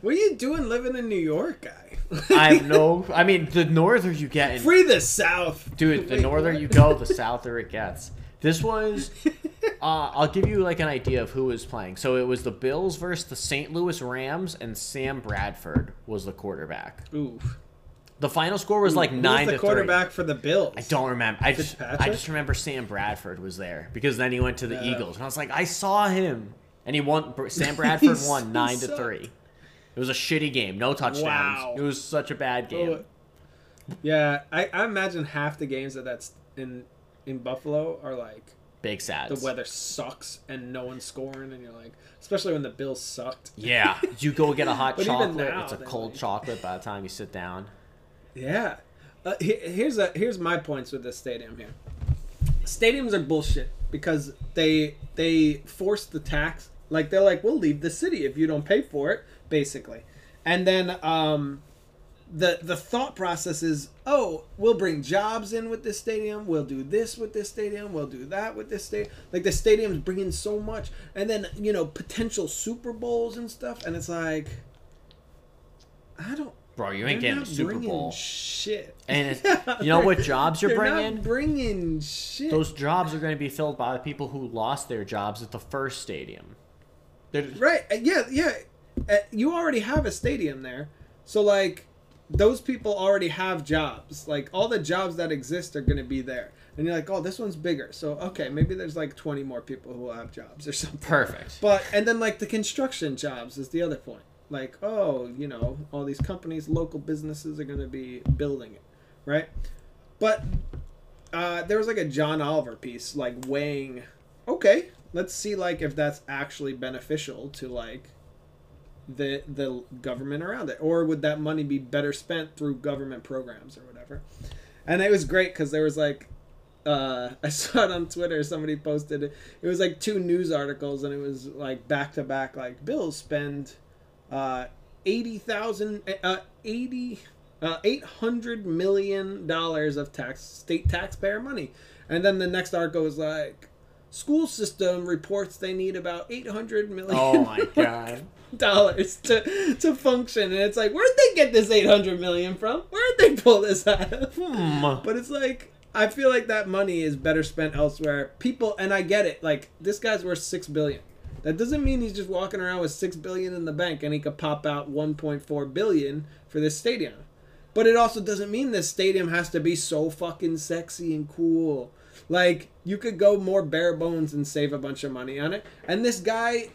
What are you doing living in New York, guy? I have no. I mean, the norther you get, in, Free the South, dude, the Wait, norther what? you go, the souther it gets. This was. Uh, I'll give you like an idea of who was playing. So it was the Bills versus the St. Louis Rams, and Sam Bradford was the quarterback. Ooh. The final score was like Who was nine the to quarterback for the Bills? I don't remember. I just, I just remember Sam Bradford was there because then he went to the. Eagles, and I was like, I saw him, and he won. Sam Bradford won nine to sucked. three. It was a shitty game, no touchdowns. Wow. It was such a bad oh, game. Oh, Yeah, I, I imagine half the games that that's in in Buffalo are like Big sads. the weather sucks and no one's scoring, and you're like, especially when the Bills sucked. Yeah, you go get a hot chocolate. now, it's a cold like- chocolate by the time you sit down. Yeah. Uh, here's a here's my points with this stadium here. Stadiums are bullshit because they they force the tax. Like they're like, we'll leave the city if you don't pay for it, basically. And then um, the the thought process is, oh, we'll bring jobs in with this stadium. We'll do this with this stadium. We'll do that with this stadium. Like the stadium's bringing so much, and then you know potential Super Bowls and stuff. And it's like, I don't. Bro, you ain't They're getting a not Super bringing Bowl. Shit. And it's- you know what jobs you're They're bringing? Not bringing shit. Those jobs are going to be filled by the people who lost their jobs at the first stadium. They're, right? uh, Yeah, yeah. Uh, you already have a stadium there, so like those people already have jobs. Like all the jobs that exist are going to be there, and you're like, oh, this one's bigger. So okay, maybe there's like 20 more people who will have jobs or something. Perfect. But and then like the construction jobs is the other point. Like, oh, you know, all these companies, local businesses are going to be building it, right? But uh, there was like a John Oliver piece, like weighing. Okay, let's see, like if that's actually beneficial to like the the government around it, or would that money be better spent through government programs or whatever? And it was great because there was like uh, I saw it on Twitter. Somebody posted it. It was like two news articles, and it was like back to back. Like bills spend uh, eighty thousand, uh, eighty, uh, eight hundred million dollars of tax state taxpayer money, and then the next article was like, school system reports they need about eight hundred million. Oh my god. dollars to to function and it's like where'd they get this 800 million from where'd they pull this out of Hmm. but it's like I feel like that money is better spent elsewhere. People, and I get it. Like this guy's worth six billion. That doesn't mean he's just walking around with six billion in the bank and he could pop out one point four billion for this stadium. But it also doesn't mean this stadium has to be so fucking sexy and cool. Like you could go more bare bones and save a bunch of money on it. And this guy,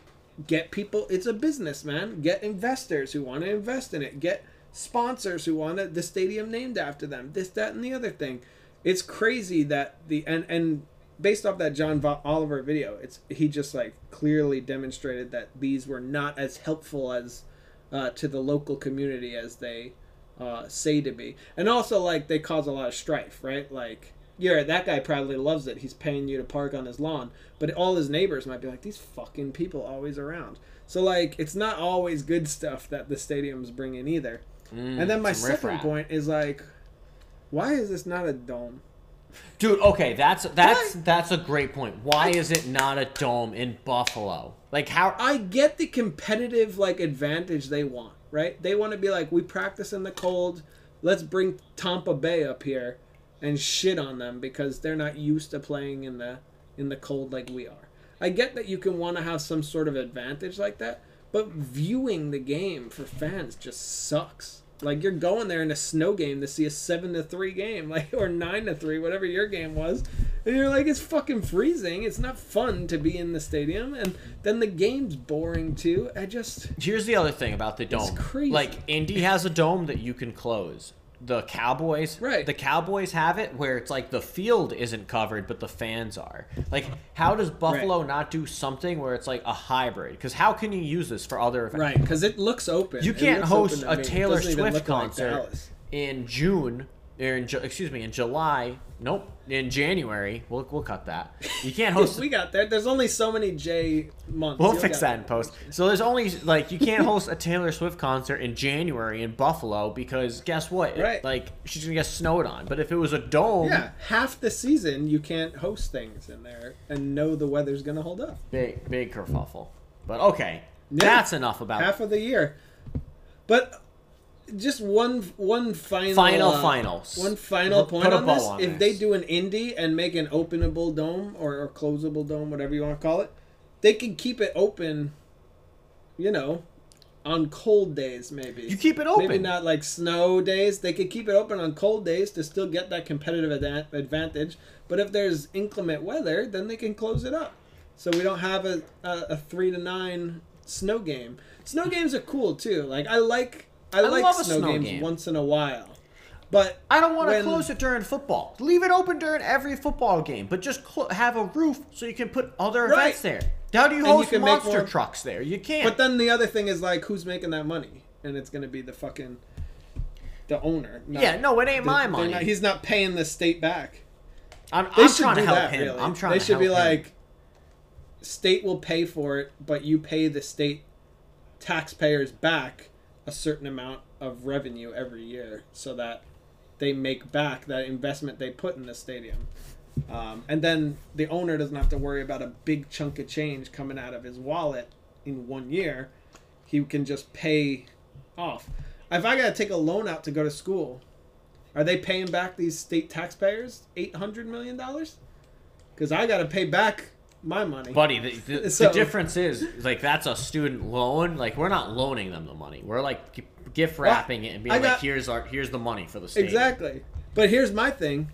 get people. It's a business, man. Get investors who want to invest in it. Get sponsors who want the stadium named after them. This, that, and the other thing. It's crazy that the and and based off that John Vo- Oliver video, it's he just like clearly demonstrated that these were not as helpful as uh, to the local community as they uh, say to be, and also like they cause a lot of strife, right? Like, yeah, that guy probably loves it. He's paying you to park on his lawn, but all his neighbors might be like, these fucking people always around. So like, it's not always good stuff that the stadiums bring in either. and then my second point is like, why is this not a dome? Dude, okay, that's that's that's a great point. Why is it not a dome in Buffalo? Like how I get the competitive like advantage they want, right? They want to be like, we practice in the cold. Let's bring Tampa Bay up here and shit on them because they're not used to playing in the in the cold like we are. I get that you can want to have some sort of advantage like that, but viewing the game for fans just sucks. Like you're going there in a snow game to see a seven to three game, like or nine to three, whatever your game was, and you're like, it's fucking freezing. It's not fun to be in the stadium, and then the game's boring too. I just Here's the other thing about the dome. crazy. Like Indy has a dome that you can close. The Cowboys, Right. The Cowboys have it where it's like the field isn't covered, but the fans are. Like, how does Buffalo not do something where it's like a hybrid? Because how can you use this for other events? right because it looks open. You can't host open a Taylor Swift look like concert in June in excuse me, in July. Nope, in January. We'll we'll cut that. You can't host. we got there. There's only so many J months. We'll You'll fix that in post. So there's only like you can't host a Taylor Swift concert in January in Buffalo because guess what? Right. Like she's gonna get snowed on. But if it was a dome, Yeah, half the season you can't host things in there and know the weather's gonna hold up. big big kerfuffle. But okay, Yeah. that's enough about Half of the year, but just one one final Final uh, finals. One final point on this: on if this. they do an indie and make an openable dome or, or closable dome, whatever you want to call it, they can keep it open. You know, on cold days maybe. You keep it open. Maybe not like snow days. They could keep it open on cold days to still get that competitive advan- advantage. But if there's inclement weather, then they can close it up. So we don't have a, a, a three to nine snow game. Snow games are cool too. Like I like I, I like love a snow, snow games game. once in a while. But I don't want to when- close it during football. Leave it open during every football game, but just cl- have a roof so you can put other Right. events there. How do you you host make monster more- trucks there? You can't. but then the other thing is like who's making that money? And it's gonna be the fucking the owner. yeah, no, it ain't my money. not- he's not paying the state back. I'm, They I'm should trying to help that. him. Really. I'm trying They to should be him. like, state will pay for it, but you pay the state taxpayers back a certain amount of revenue every year, so that they make back that investment they put in the stadium. Um, and then the owner doesn't have to worry about a big chunk of change coming out of his wallet in one year. He can just pay off. If I got to take a loan out to go to school, are they paying back these state taxpayers eight hundred million dollars? Because I got to pay back my money. Buddy, the, the, So- the difference is like that's a student loan. Like we're not loaning them the money. We're like gift wrapping it and being I like, "Here's our here's the money for the state." exactly. But here's my thing.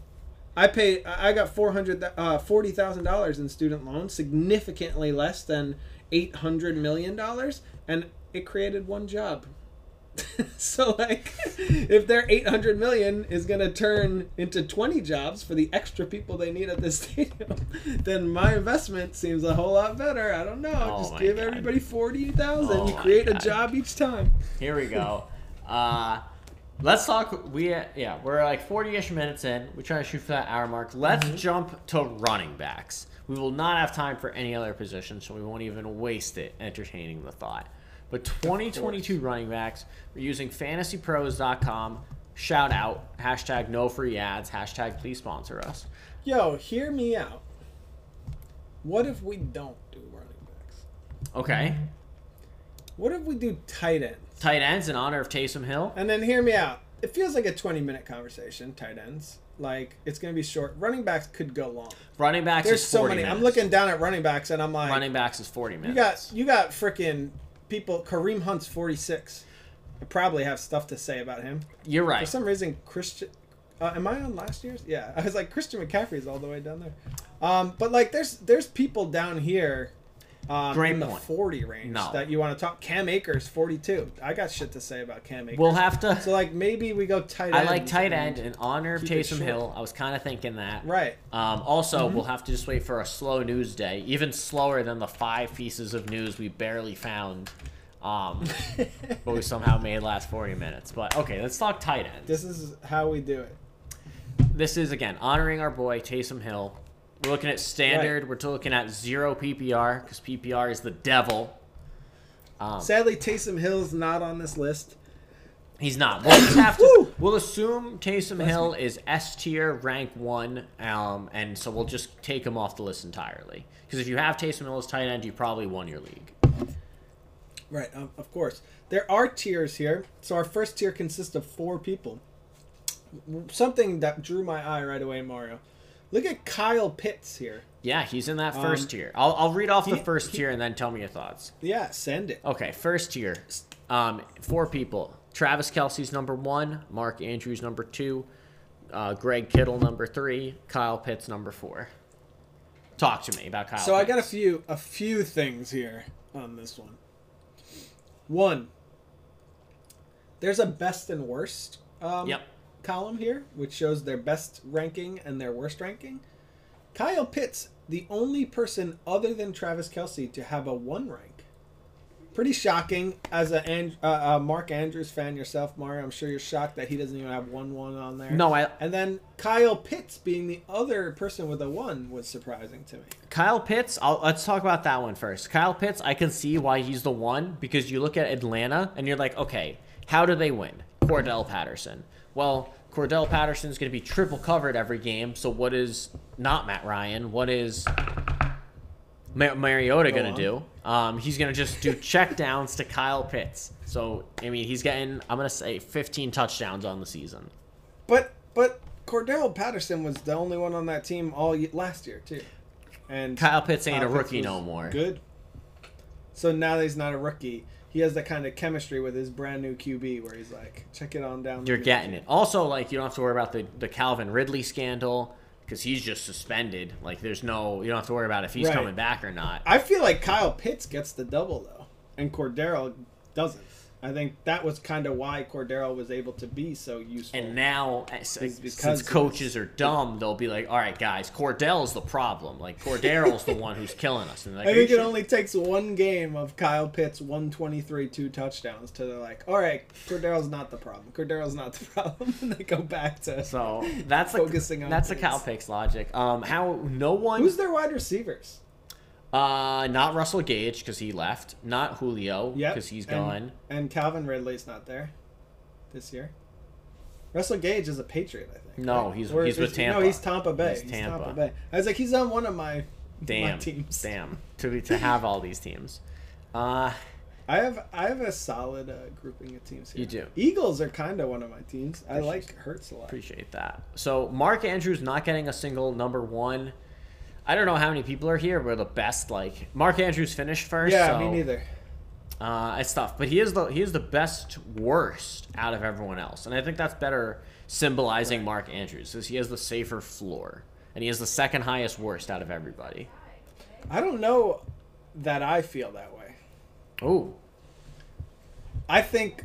I pay. I I got four hundred, uh, forty thousand dollars in student loans, significantly less than eight hundred million dollars, and it created one job. so like, if their eight hundred million is gonna turn into twenty jobs for the extra people they need at the stadium, then my investment seems a whole lot better. I don't know. Oh Just give God. everybody forty thousand. Oh you create a job each time. Here we go. uh, let's talk. We yeah, we're like forty-ish minutes in. We try to shoot for that hour mark. Let's Mm-hmm. jump to running backs. We will not have time for any other position, so we won't even waste it entertaining the thought. But 2022 running backs, we're using fantasypros.com. Shout out, hashtag no free ads, hashtag please sponsor us. Yo, hear me out. What if we don't do running backs? Okay. What if we do tight ends? Tight ends in honor of Taysom Hill. And then hear me out. It feels like a 20 minute conversation, tight ends. Like, it's going to be short. Running backs could go long. Running backs There's is so many. minutes. I'm looking down at running backs and I'm like, Running backs is 40 minutes. you got you got freaking people. Kareem Hunt's 46. I probably have stuff to say about him. You're right. For some reason, Christian. Uh, am I on last year's? Yeah, I was like Christian McCaffrey's all the way down there. Um, but like, there's there's people down here, um, Great in the point. 40 range No. that you want to talk. Cam Akers 42. I got shit to say about Cam Akers. We'll have to. so like maybe we go tight. end. I like tight end in honor of Taysom. Hill. I was kind of thinking that. Right. Um, also, Mm-hmm. we'll have to just wait for a slow news day, even slower than the five pieces of news we barely found, um, but we somehow made last 40 minutes. But okay, let's talk tight end. This is how we do it. This is again honoring our boy Taysom Hill. We're looking at standard. We're looking at zero PPR because PPR is the devil. Um, Sadly, Taysom Hill's not on this list. He's not. We'll just have to. We'll assume Taysom Hill is S tier, rank one, um, and so we'll just take him off the list entirely. Because if you have Taysom Hill as tight end, you probably won your league. Right, um, of course. There are tiers here. So our first tier consists of four people. Something that drew my eye right away, Mario. Look at Kyle Pitts here. Yeah, he's in that first Um, tier. I'll, I'll read off the first he- tier and then tell me your thoughts. Yeah, send it. Okay, first tier. Um, four people. Travis Kelce's number one. Mark Andrews number two. Uh, Greg Kittle number three. Kyle Pitts number four. Talk to me about Kyle. So I got a few a few things here on this one. One, there's a best and worst um, Yep. Column here, which shows their best ranking and their worst ranking. Kyle Pitts, the only person other than Travis Kelce to have a one rank. pretty shocking as a An- uh, uh, Mark Andrews fan yourself, Mario. I'm sure you're shocked that he doesn't even have one one on there. No, I And then Kyle Pitts being the other person with a one was surprising to me. Kyle Pitts, I'll, let's talk about that one first. Kyle Pitts, I can see why he's the one because you look at Atlanta and you're like, okay, how do they win? Cordell Patterson. Well, Cordell Patterson's going to be triple covered every game. So what is not Matt Ryan? What is Ma- Mariota going to do? Um, he's going to just do check downs to Kyle Pitts. So I mean, he's getting I'm going to say 15 touchdowns on the season. But but Cordell Patterson was the only one on that team all last year too. And Kyle Pitts ain't Kyle a rookie no more. Good. So now that he's not a rookie, he has that kind of chemistry with his brand new QB where he's like, check it on down. You're getting it. Also, like you don't have to worry about the the Calvin Ridley scandal because he's just suspended. Like there's no you don't have to worry about if he's Right. coming back or not. I feel like Kyle Pitts gets the double though, and Cordero doesn't. I think that was kind of why Cordero was able to be so useful. And now, because since coaches are dumb, they'll be like, "All right, guys, Cordell's the problem. Like Cordero's the one who's killing us." And like, I think it sure?" only takes one game of Kyle Pitts 123 two touchdowns to they're like, all right, Cordero's not the problem. Cordero's not the problem, and they go back to So that's the Focusing on that's the Pitts. Cal Picks logic. Um, how no one who's their wide receivers? Uh not Russell Gage because he left, not Julio Yep, because he's and- gone. And Calvin Ridley's not there this year. Russell Gage is a Patriot, I think. No, right? he's- Or he's with Tampa. No, he's Tampa Bay. He's He's, Tampa. Tampa. Bay. I was like, he's on one of my my Damn, teams. damn to be to have all these teams. Uh, I have I have a solid uh, grouping of teams here. You do. Eagles are kind of one of my teams. I like Hurts a lot. Appreciate that. So Mark Andrews not getting a single number one. I don't know how many people are here. We're the best. Like Mark Andrews finished first. yeah, so, me neither. Uh, it's tough, but he is the he is the best worst out of everyone else, and I think that's better symbolizing Mark Andrews, because he has the safer floor, and he has the second highest worst out of everybody. I don't know that I feel that way. Oh, I think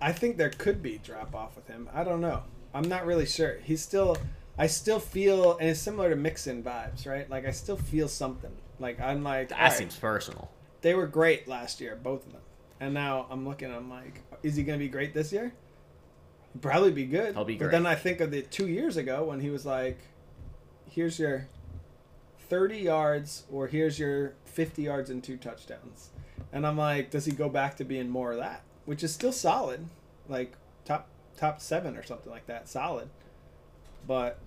I think there could be drop off with him. I don't know. I'm not really sure. He's still I still feel and it's similar to Mixon vibes, right? Like I still feel something. Like I'm like that right, seems personal. they were great last year, both of them. And now I'm looking I'm like, is he gonna be great this year? Probably be good. He'll be great. But then I think of the two years ago when he was like, here's your 30 yards or here's your 50 yards and two touchdowns. And I'm like, does he go back to being more of that? Which is still solid, like top top seven or something like that, solid. But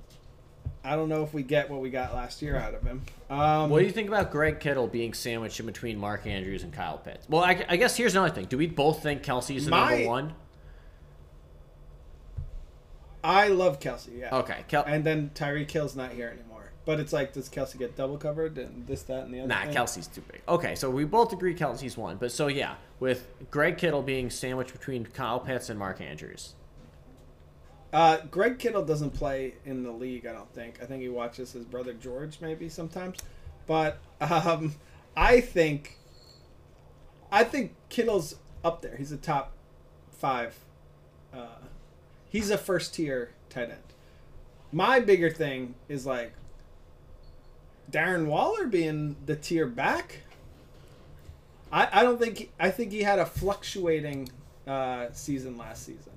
I don't know if we get what we got last year out of him. Um, What do you think about Greg Kittle being sandwiched in between Mark Andrews and Kyle Pitts? Well, I, I guess here's another thing. Do we both think Kelce's the My- number one? I love Kelce, yeah. Okay, Kel- And then Tyreek Hill's not here anymore. But it's like, does Kelce get double covered and this, that, and the other? Nah, thing? Kelce's too big. Okay, so we both agree Kelce's one. But so yeah, with Greg Kittle being sandwiched between Kyle Pitts and Mark Andrews. Uh, Greg Kittle doesn't play in the league, I don't think. I think he watches his brother George maybe sometimes. But um, I think I think Kittle's up there. He's a top five. Uh, he's a first tier tight end. My bigger thing is like Darren Waller being the tier back. I, I don't think I think he had a fluctuating uh, season last season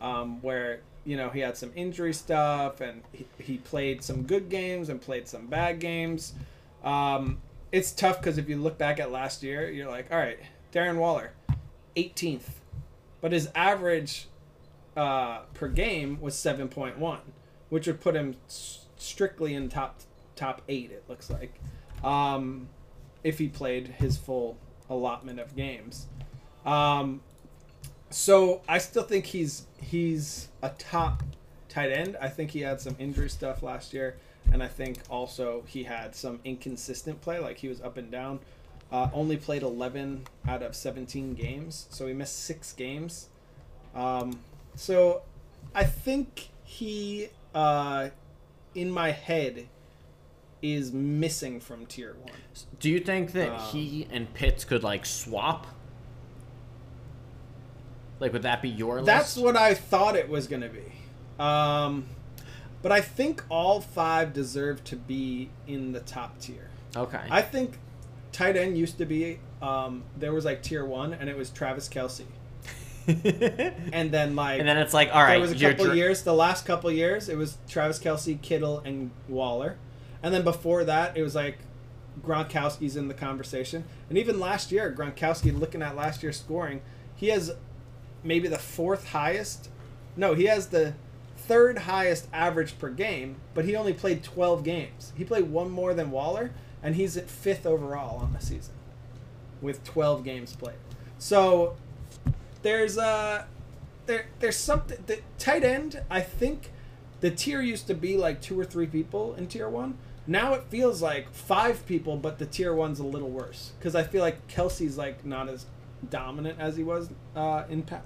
um, where you know he had some injury stuff and he, he played some good games and played some bad games. Um, it's tough because if you look back at last year, you're like, all right, Darren Waller, 18th, but his average uh, per game was 7.1, which would put him strictly in top top eight. It looks like, um, if he played his full allotment of games. Um, so I still think he's he's a top tight end. I think he had some injury stuff last year, and I think also he had some inconsistent play, like he was up and down. Uh, only played 11 out of 17 games, so he missed six games. Um, so I think he, uh, in my head, is missing from tier one. Do you think that Um, he and Pitts could like swap? Like, would that be your list That's list? what I thought it was going to be. Um, but I think all five deserve to be in the top tier. Okay. I think tight end used to be um, there was like tier one, and it was Travis Kelce, and then like and then it's like, all right, there was a couple dr- years. The last couple years, it was Travis Kelce, Kittle, and Waller, and then before that, it was like Gronkowski's in the conversation. And even last year, Gronkowski, looking at last year's scoring, he has maybe the fourth highest. No, he has the third highest average per game, but he only played 12 games. He played one more than Waller, and he's at fifth overall on the season with 12 games played. So there's uh there there's something the tight end, I think the tier used to be like two or three people in tier 1. Now it feels like five people, but the tier 1's a little worse cuz I feel like Kelce's like not as dominant as he was uh in pa-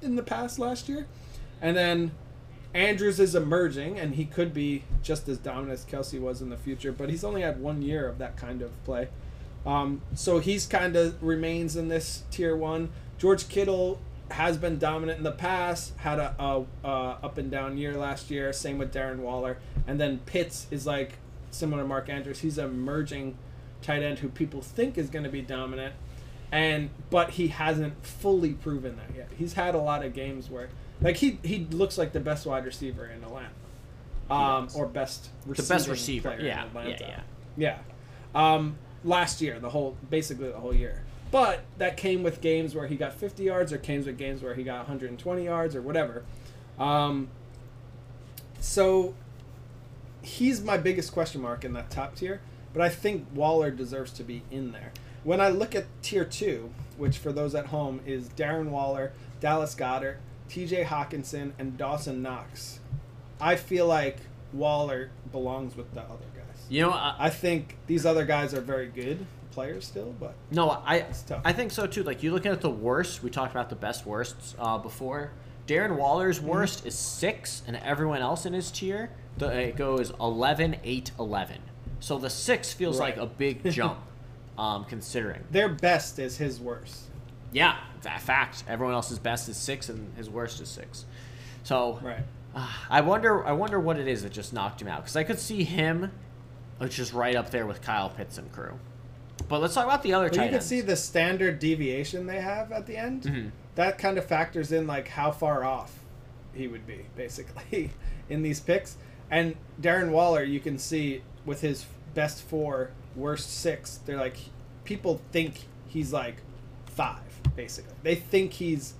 in the past last year. And then Andrews is emerging, and he could be just as dominant as Kelce was in the future, but he's only had one year of that kind of play. Um, so he's kind of remains in this tier one. George Kittle has been dominant in the past, had a, a, a up and down year last year. Same with Darren Waller, and then Pitts is like similar to Mark Andrews. He's an emerging tight end who people think is going to be dominant, and but he hasn't fully proven that yet. He's had a lot of games where like he he looks like the best wide receiver in Atlanta, um, does. or best the best receiver. Yeah, yeah, yeah. Yeah. Um, last year, the whole basically the whole year. But that came with games where he got 50 yards, or came with games where he got 120 yards, or whatever. Um, so he's my biggest question mark in that top tier. But I think Waller deserves to be in there. When I look at tier two, which for those at home is Darren Waller, Dallas Goedert, T.J. Hockenson, and Dawson Knox, I feel like Waller belongs with the other guys. You know, I, I think these other guys are very good players still, but no, I It's tough. I think so too. Like you're looking at the worst, we talked about the best worsts uh, before. Darren Waller's Mm-hmm. worst is six, and everyone else in his tier, the, it goes 11, 8, 11. So the six feels Right. like a big jump, um, considering. their best is his worst. Yeah, fa- fact. Everyone else's best is six, and his worst is six. So Right. uh, I wonder. I wonder what it is that just knocked him out. Because I could see him, uh, just right up there with Kyle Pitts and crew. But let's talk about the other But you can ends. see the standard deviation they have at the end. Mhm. That kind of factors in like how far off he would be, basically, in these picks. And Darren Waller, you can see with his best four, worst six, they're like people think he's like five, basically. They think he's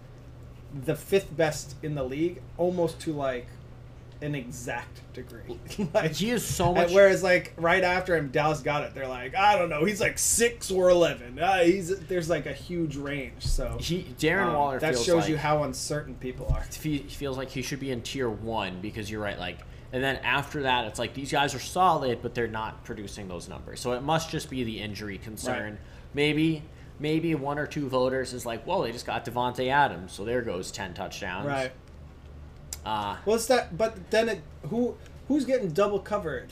the fifth best in the league, almost to like an exact degree. like he is so much. whereas like right after him, Dallas Goedert. They're like, I don't know, he's like six or eleven. Uh, he's there's like a huge range. So he Darren um, Waller that shows like, you how uncertain people are. he feels like he should be in tier one because you're right. Like, and then after that, it's like these guys are solid, but they're not producing those numbers. So it must just be the injury concern. Right. Maybe, maybe one or two voters is like, whoa, they just got Davante Adams, so there goes ten touchdowns. Right. Uh, Well, it's that, but then it who who's getting double covered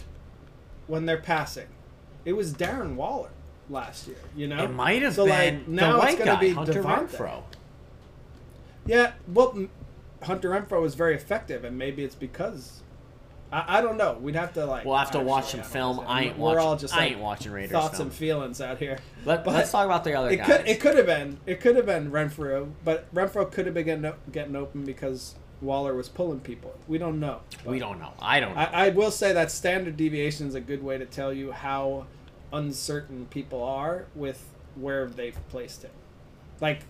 when they're passing? It was Darren Waller last year. You know, it might have so been like now the white it's guy, be Hunter Davante. Renfrow. Yeah, well, Hunter Renfrow was very effective, and maybe it's because I, I don't know. We'd have to like. We'll have to watch actually some film. analyze. I ain't We're watching. all just I like ain't watching Raiders thoughts film. and feelings out here. Let, but us talk about the other It guys. could it could have been it could have been Renfrow, but Renfrow could have been getting, getting open because Waller was pulling people. We don't know. we don't know. I don't know. I, I will say that standard deviation is a good way to tell you how uncertain people are with where they've placed it. Like,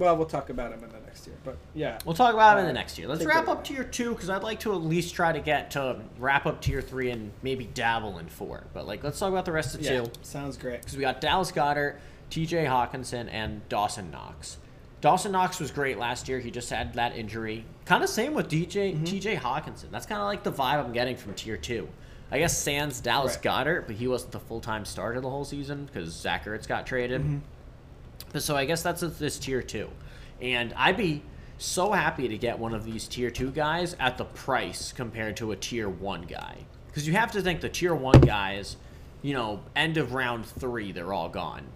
well, we'll talk about him in the next year, but yeah. We'll talk about it in the next year. Let's wrap up away. tier two because I'd like to at least try to get to wrap up tier three and maybe dabble in four. But like, let's talk about the rest of Yeah, two sounds great. because we got Dallas Goedert, T.J. Hockenson, and Dawson Knox. Dawson Knox was great last year. He just had that injury. Kind of same with DJ Mm-hmm. T.J. Hockenson. That's kind of like the vibe I'm getting from tier two. I guess Sans Dallas Right. Goedert, but he wasn't the full time starter the whole season because Zach Ertz got traded. Mm-hmm. But so I guess that's this tier two, and I'd be so happy to get one of these tier two guys at the price compared to a tier one guy, because you have to think the tier one guys, you know, end of round three, they're all gone.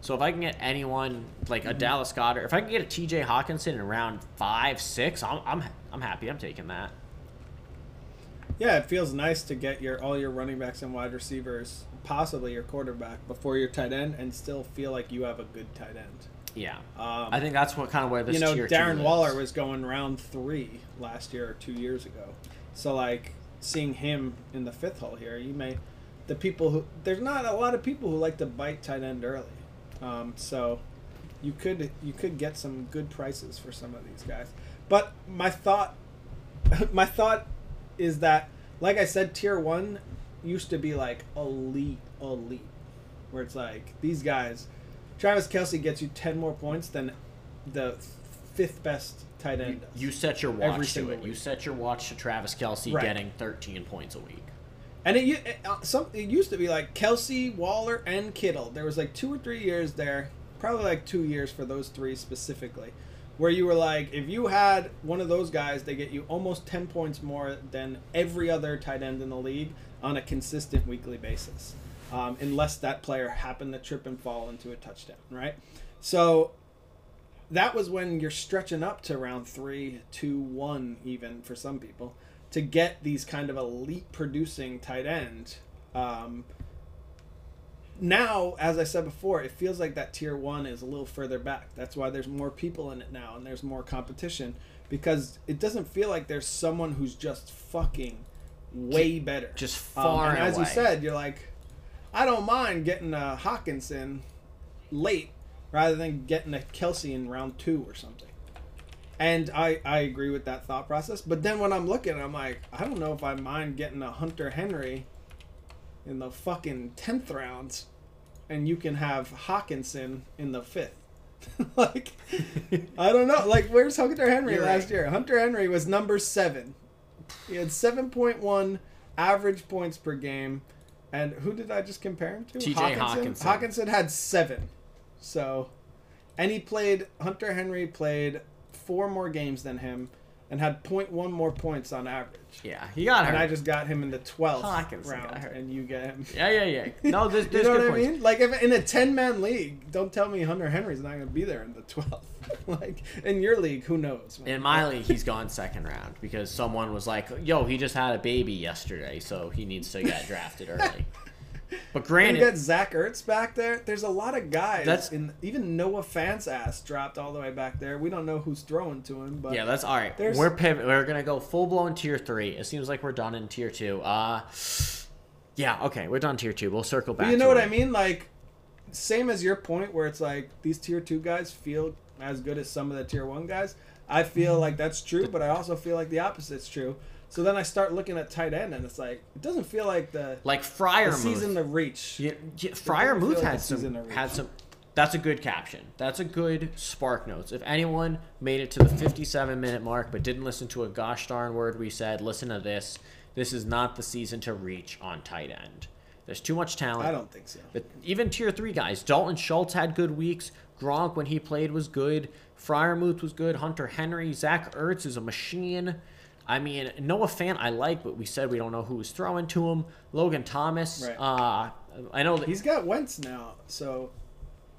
So if I can get anyone like a mm-hmm. Dallas Goedert, if I can get a T.J. Hockenson in round five, six, I'm I'm I'm happy. I'm taking that. Yeah, it feels nice to get your all your running backs and wide receivers, possibly your quarterback, before your tight end, and still feel like you have a good tight end. Yeah, Um, I think that's what kind of where this you know, Darren. Waller was going round three last year or two years ago. So like seeing him in the fifth hole here, you may the people who there's not a lot of people who like to bite tight end early. Um, so you could you could get some good prices for some of these guys. But my thought my thought is that like I said, tier one used to be like elite elite. Where it's like these guys Travis Kelce gets you ten more points than the fifth best tight end. You, you set your watch to it. You set your watch to Travis Kelce Right. getting 13 points a week. And it, it, uh, some, it used to be like Kelce, Waller, and Kittle. There was like two or three years there, probably like two years for those three specifically, where you were like, if you had one of those guys, they get you almost 10 points more than every other tight end in the league on a consistent weekly basis, um, unless that player happened to trip and fall into a touchdown, right? So that was when you're stretching up to round three, two, one, even for some people, to get these kind of elite producing tight end. Um, now, as I said before, it feels like that tier one is a little further back. That's why there's more people in it now and there's more competition because it doesn't feel like there's someone who's just fucking way better. Just Um, far and as you said, you're like, I don't mind getting a Hockenson late rather than getting a Kelce in round two or something. And I, I agree with that thought process. But then when I'm looking, I'm like, I don't know if I mind getting a Hunter Henry in the fucking 10th rounds and you can have Hockenson in the fifth. like, I don't know. Like, where's Hunter Henry You're last right. year? Hunter Henry was number seven. He had 7.1 average points per game. And who did I just compare him to? TJ Hockenson. Hockenson had seven. So, and he played, Hunter Henry played four more games than him and had 0.1 more points on average. Yeah, he got him. And. I just got him in the 12th Hockenson round, and you get him. yeah, yeah, yeah. No, there's, this. You know what I points. mean? Like, if in a 10 man league, don't tell me Hunter Henry's not going to be there in the 12th. like, in your league, who knows? man? In my league, he's gone second round because someone was like, "Yo, he just had a baby yesterday, so he needs to get drafted early." But granted, you got Zach Ertz back there. There's a lot of guys. That's- in even Noah Fant's ass dropped all the way back there. We don't know who's throwing to him, but yeah, that's all right. We're pivot. We're gonna go full blown tier three. It seems like we're done in tier two. Uh, yeah, okay, we're done tier two. We'll circle back. But you know what it. I mean? Like, same as your point, where it's like these tier two guys feel as good as some of the tier one guys. I feel like that's true, but I also feel like the opposite's true. So then I start looking at tight end, and it's like it doesn't feel like the, Like the season to reach. Yeah, yeah, Freiermuth like had some had some. That's a good caption. That's a good spark notes. If anyone made it to the 57 minute mark but didn't listen to a gosh darn word we said, listen to this. This is not the season to reach on tight end. There's too much talent. I don't think so. But even tier three guys, Dalton Schultz had good weeks. Gronk when he played was good. Freiermuth was good. Hunter Henry, Zach Ertz is a machine. I mean, Noah Fant I like, but we said we don't know who was throwing to him. Logan Thomas, Right. uh, I know that He's got Wentz now, so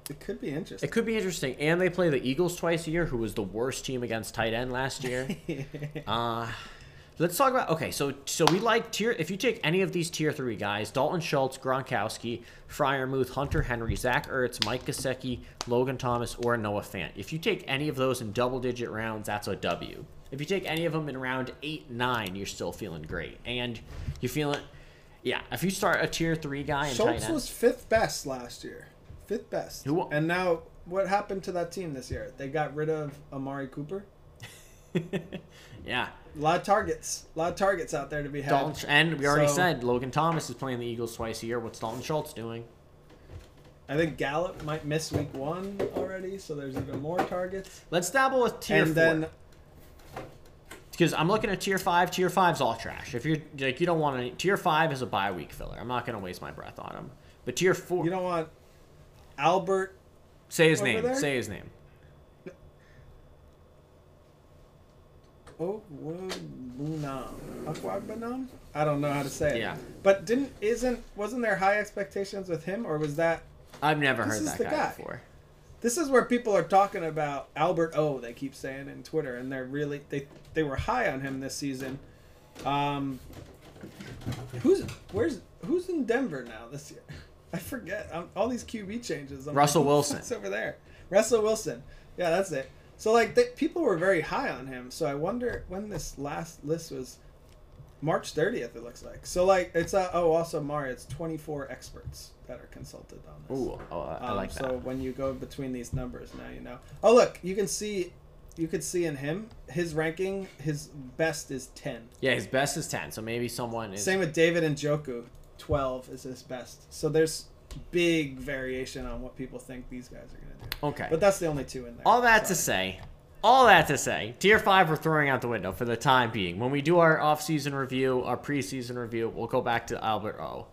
it could be interesting. it could be interesting. And they play the Eagles twice a year, who was the worst team against tight end last year. Uh, let's talk about okay. So so we like tier. If you take any of these tier three guys, Dalton Schultz, Gronkowski, Freiermuth, Hunter Henry, Zach Ertz, Mike Gesicki, Logan Thomas, or Noah Fant. If you take any of those in double digit rounds, that's a W. If you take any of them in round eight, nine, you're still feeling great, and you're feeling. Yeah, if you start a tier three guy in Schultz was fifth best last year. Fifth best. Who- And now, what happened to that team this year? They got rid of Amari Cooper. yeah, A lot of targets. A lot of targets out there to be had. Dalton, and we already So- said Logan Thomas is playing the Eagles twice a year. What's Dalton Schultz doing? I think Gallup might miss week one already, so there's even more targets. Let's dabble with tier and four. then Because I'm looking at tier five. Tier five's all trash. If you're like, you don't want any. Tier five is a bye week filler. I'm not gonna waste my breath on him. But tier four, you don't want Albert. say his name. there? Say his name. Oh, Bunam. I don't know how to say it. Yeah. But didn't isn't wasn't there high expectations with him, or was that I've never heard that guy, guy. before. This is where people are talking about Albert O. They keep saying in Twitter, and they're really they they were high on him this season. Um, Who's where's who's in Denver now this year? I forget. I'm, all these QB changes. I'm Russell like, Wilson. It's over there. Russell Wilson. Yeah, that's it. So like they, people were very high on him. So I wonder when this last list was. March 30th, it looks like. So like it's uh, oh also Mario, it's 24 experts that are consulted on this. Ooh, oh, I, I Um, like so that. when you go between these numbers, now you know. Oh look, you can see, you could see in him his ranking. His best is ten. Yeah, his best is ten. So maybe someone is. Same with David Njoku. Twelve is his best. So there's big variation on what people think these guys are gonna do. Okay. But that's the only two in there. All that to say, all that to say, tier five we're throwing out the window for the time being. When we do our off-season review, our preseason review, we'll go back to Albert O.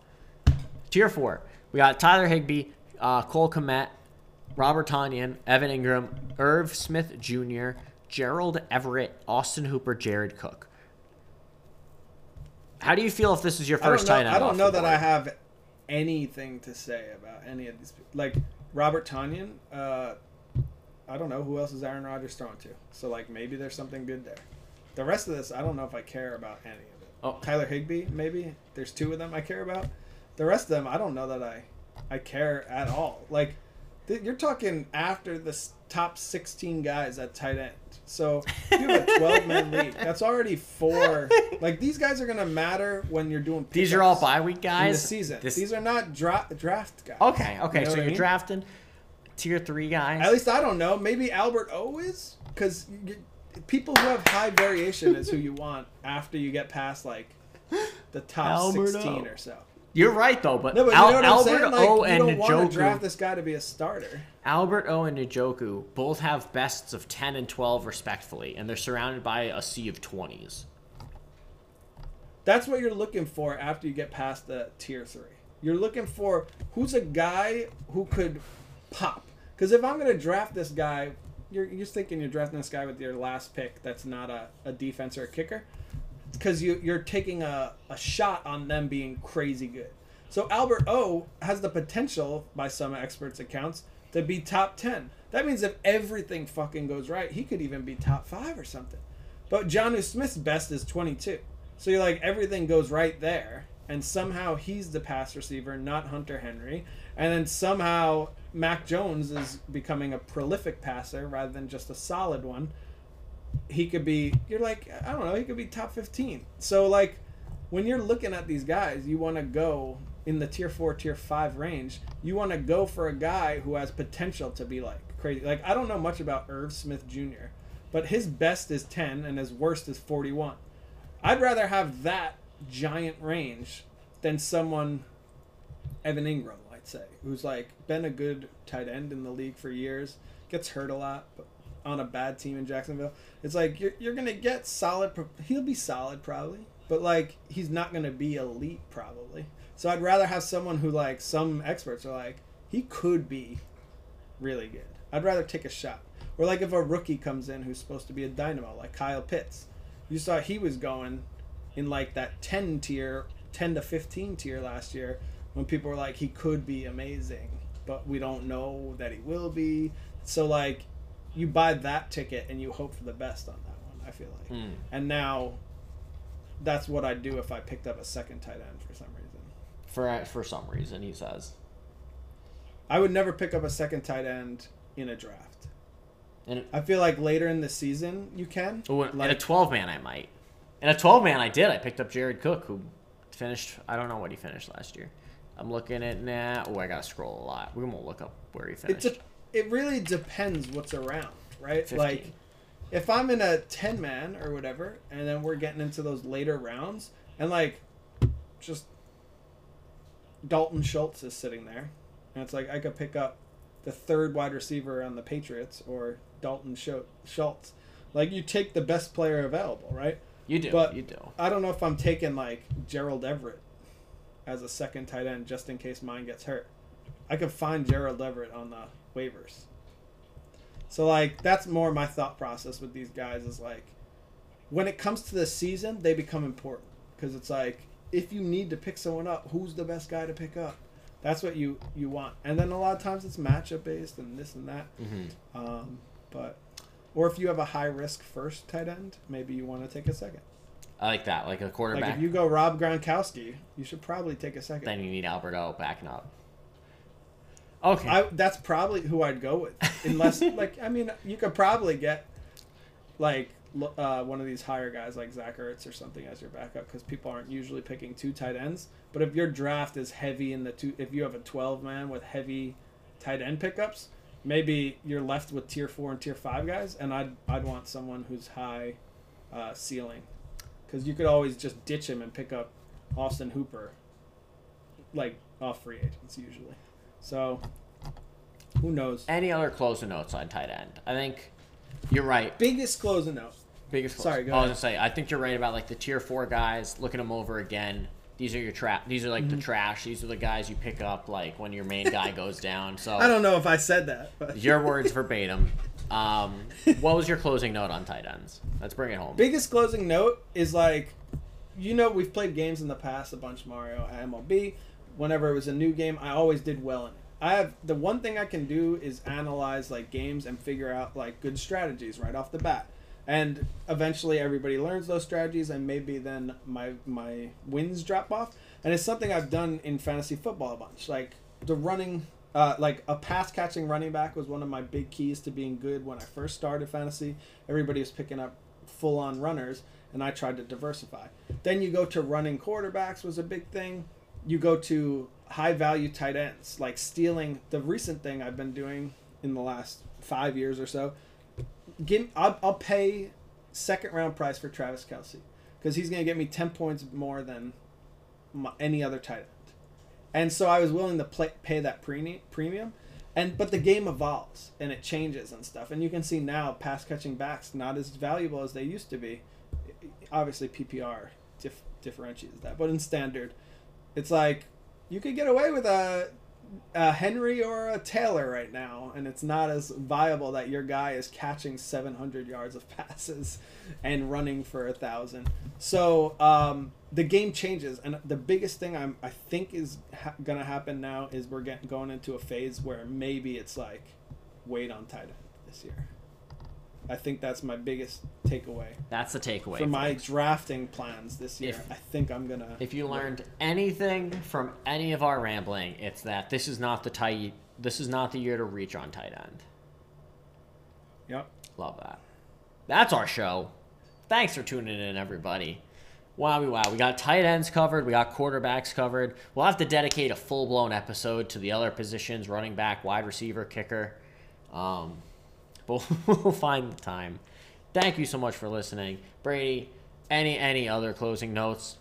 Tier four, we got Tyler Higbee, uh, Cole Kmet, Robert Tonyan, Evan Engram, Irv Smith Jr., Gerald Everett, Austin Hooper, Jared Cook. How do you feel if this is your I don't first know. I don't know that I have anything to say about any of these. people. Like Robert Tonyan, uh, I don't know who else is Aaron Rodgers throwing to. So like maybe there's something good there. The rest of this, I don't know if I care about any of it. Oh. Tyler Higbee, maybe there's two of them I care about. The rest of them, I don't know that I, I care at all. Like, th- you're talking after the s- top 16 guys at tight end. So you have a 12 man league. That's already four. Like these guys are gonna matter when you're doing. These are all bye week in guys. the season. This- These are not dra- draft guys. okay, okay. You know so you're mean? drafting tier three guys. At least I don't know. Maybe Albert O is because people who have high variation is who you want after you get past like the top Albert sixteen O. or so. You're right though, but, No, but you Al- know what I'm Albert saying? Like, O you and don't want to draft this guy to be a starter. Albert O and Njoku both have bests of 10 and 12 respectfully, and they're surrounded by a sea of 20s. That's what you're looking for after you get past the tier three. You're looking for who's a guy who could pop. Because if I'm going to draft this guy, you're, you're just thinking you're drafting this guy with your last pick that's not a, a defense or a kicker. Because you, you're taking a, a shot on them being crazy good. So Albert O has the potential, by some experts' accounts, to be top 10. That means if everything fucking goes right, he could even be top 5 or something. But Jonnu Smith's best is 22. So you're like, everything goes right there. And somehow he's the pass receiver, not Hunter Henry. And then somehow Mac Jones is becoming a prolific passer rather than just a solid one. He could be, you're like, I don't know, he could be top 15. So, like, when you're looking at these guys, you want to go in the tier four, tier five range. You want to go for a guy who has potential to be like crazy. Like, I don't know much about Irv Smith Jr., but his best is 10 and his worst is 41. I'd rather have that giant range than someone, Evan Engram, Say, who's like been a good tight end in the league for years, gets hurt a lot, but on a bad team in Jacksonville. It's like you're, you're gonna get solid. He'll be solid probably, but like he's not gonna be elite probably. So I'd rather have someone who like some experts are like he could be really good. I'd rather take a shot. Or like if a rookie comes in who's supposed to be a dynamo, like Kyle Pitts. You saw he was going in like that 10 tier, 10 to 15 tier last year when people were like he could be amazing, but we don't know that he will be. So like you buy that ticket and you hope for the best on that one, I feel like. Hmm. And now that's what I'd do if I picked up a second tight end for some reason. For for some reason, he says. I would never pick up a second tight end in a draft. And I feel like later in the season you can. oh, in a 12 man, I might. In a 12 man, I did. I picked up Jared Cook, who finished. I don't know what he finished last year. I'm looking at now. Oh, I gotta scroll a lot. We won't look up where he finished. it de- it really depends what's around, right? 15. Like if I'm in a 10 man or whatever and then we're getting into those later rounds and like just Dalton Schultz is sitting there and it's like I could pick up the third wide receiver on the Patriots or Dalton Schultz. Like you take the best player available, right? you do. but- you do. I don't know if I'm taking like Gerald Everett as a second tight end just in case mine gets hurt. I could find Gerald Everett on the waivers. So like that's more my thought process with these guys is like when it comes to the season, they become important because it's like if you need to pick someone up, who's the best guy to pick up? That's what you you want. And then a lot of times it's matchup based and this and that. hmm Um, but or if you have a high risk first tight end, maybe you want to take a second. I like that. Like a Like quarterback. if you go Rob Gronkowski, you should probably take a second. then you need Albert O backing up. Okay. I, that's probably who I'd go with, unless like I mean you could probably get like uh, one of these higher guys like Zach Ertz or something as your backup because people aren't usually picking two tight ends. But if your draft is heavy in the two, if you have a twelve man with heavy tight end pickups, maybe you're left with tier four and tier five guys, and I'd I'd want someone who's high uh, ceiling because you could always just ditch him and pick up Austin Hooper, like off free agents usually. So who knows? Any other closing notes on tight end? I think you're right. Biggest closing note. Biggest. Close. Sorry, go I was ahead. gonna say. I think you're right about like the tier four guys. Looking them over again. These are your trap. These are like Mm-hmm. the trash. These are the guys you pick up like when your main guy goes down. So I don't know if I said that, but your words verbatim. Um, what was your closing note on tight ends? Let's bring it home. biggest closing note is like, you know, we've played games in the past a bunch Mario at MLB. Whenever it was a new game, I always did well in it. I have the one thing I can do is analyze like games and figure out like good strategies right off the bat. And eventually everybody learns those strategies and maybe then my my wins drop off. And it's something I've done in fantasy football a bunch. Like the running uh, like a pass catching running back was one of my big keys to being good when I first started fantasy. Everybody was picking up full on runners, and I tried to diversify. Then you go to running quarterbacks was a big thing. You go to high value tight ends, like stealing. The recent thing I've been doing in the last five years or so. Give I'll, I'll pay second round price for Travis Kelce because he's going to get me ten points more than my, any other tight end and so I was willing to play, pay that pre- premium. And but the game evolves and it changes and stuff, and you can see now pass catching backs not as valuable as they used to be. Obviously, PPR dif- differentiates that, but in standard, it's like you could get away with a, a Henry or a Taylor right now, and it's not as viable that your guy is catching 700 yards of passes and running for a thousand. So um, the game changes, and the biggest thing I'm I think is ha- gonna happen now is we're getting going into a phase where maybe it's like wait on tight end this year. I think that's my biggest takeaway That's the takeaway. for my folks. drafting plans this year. If- I think I'm gonna. If you learned anything from any of our rambling, it's that this is not the tight. This is not the year to reach on tight end. Yep. Love that. That's our show. Thanks for tuning in, everybody. Wow, wow. We got tight ends covered. We got quarterbacks covered. We'll have to dedicate a full blown episode to the other positions running back, wide receiver, kicker. Um, but we'll find the time. Thank you so much for listening. Brady, any any other closing notes?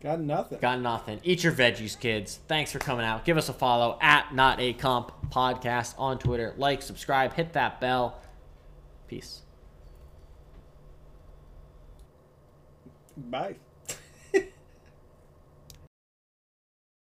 Got nothing. Got nothing. Eat your veggies, kids. Thanks for coming out. Give us a follow at Not a Comp Podcast on Twitter. Like, subscribe, hit that bell. Peace. Bye.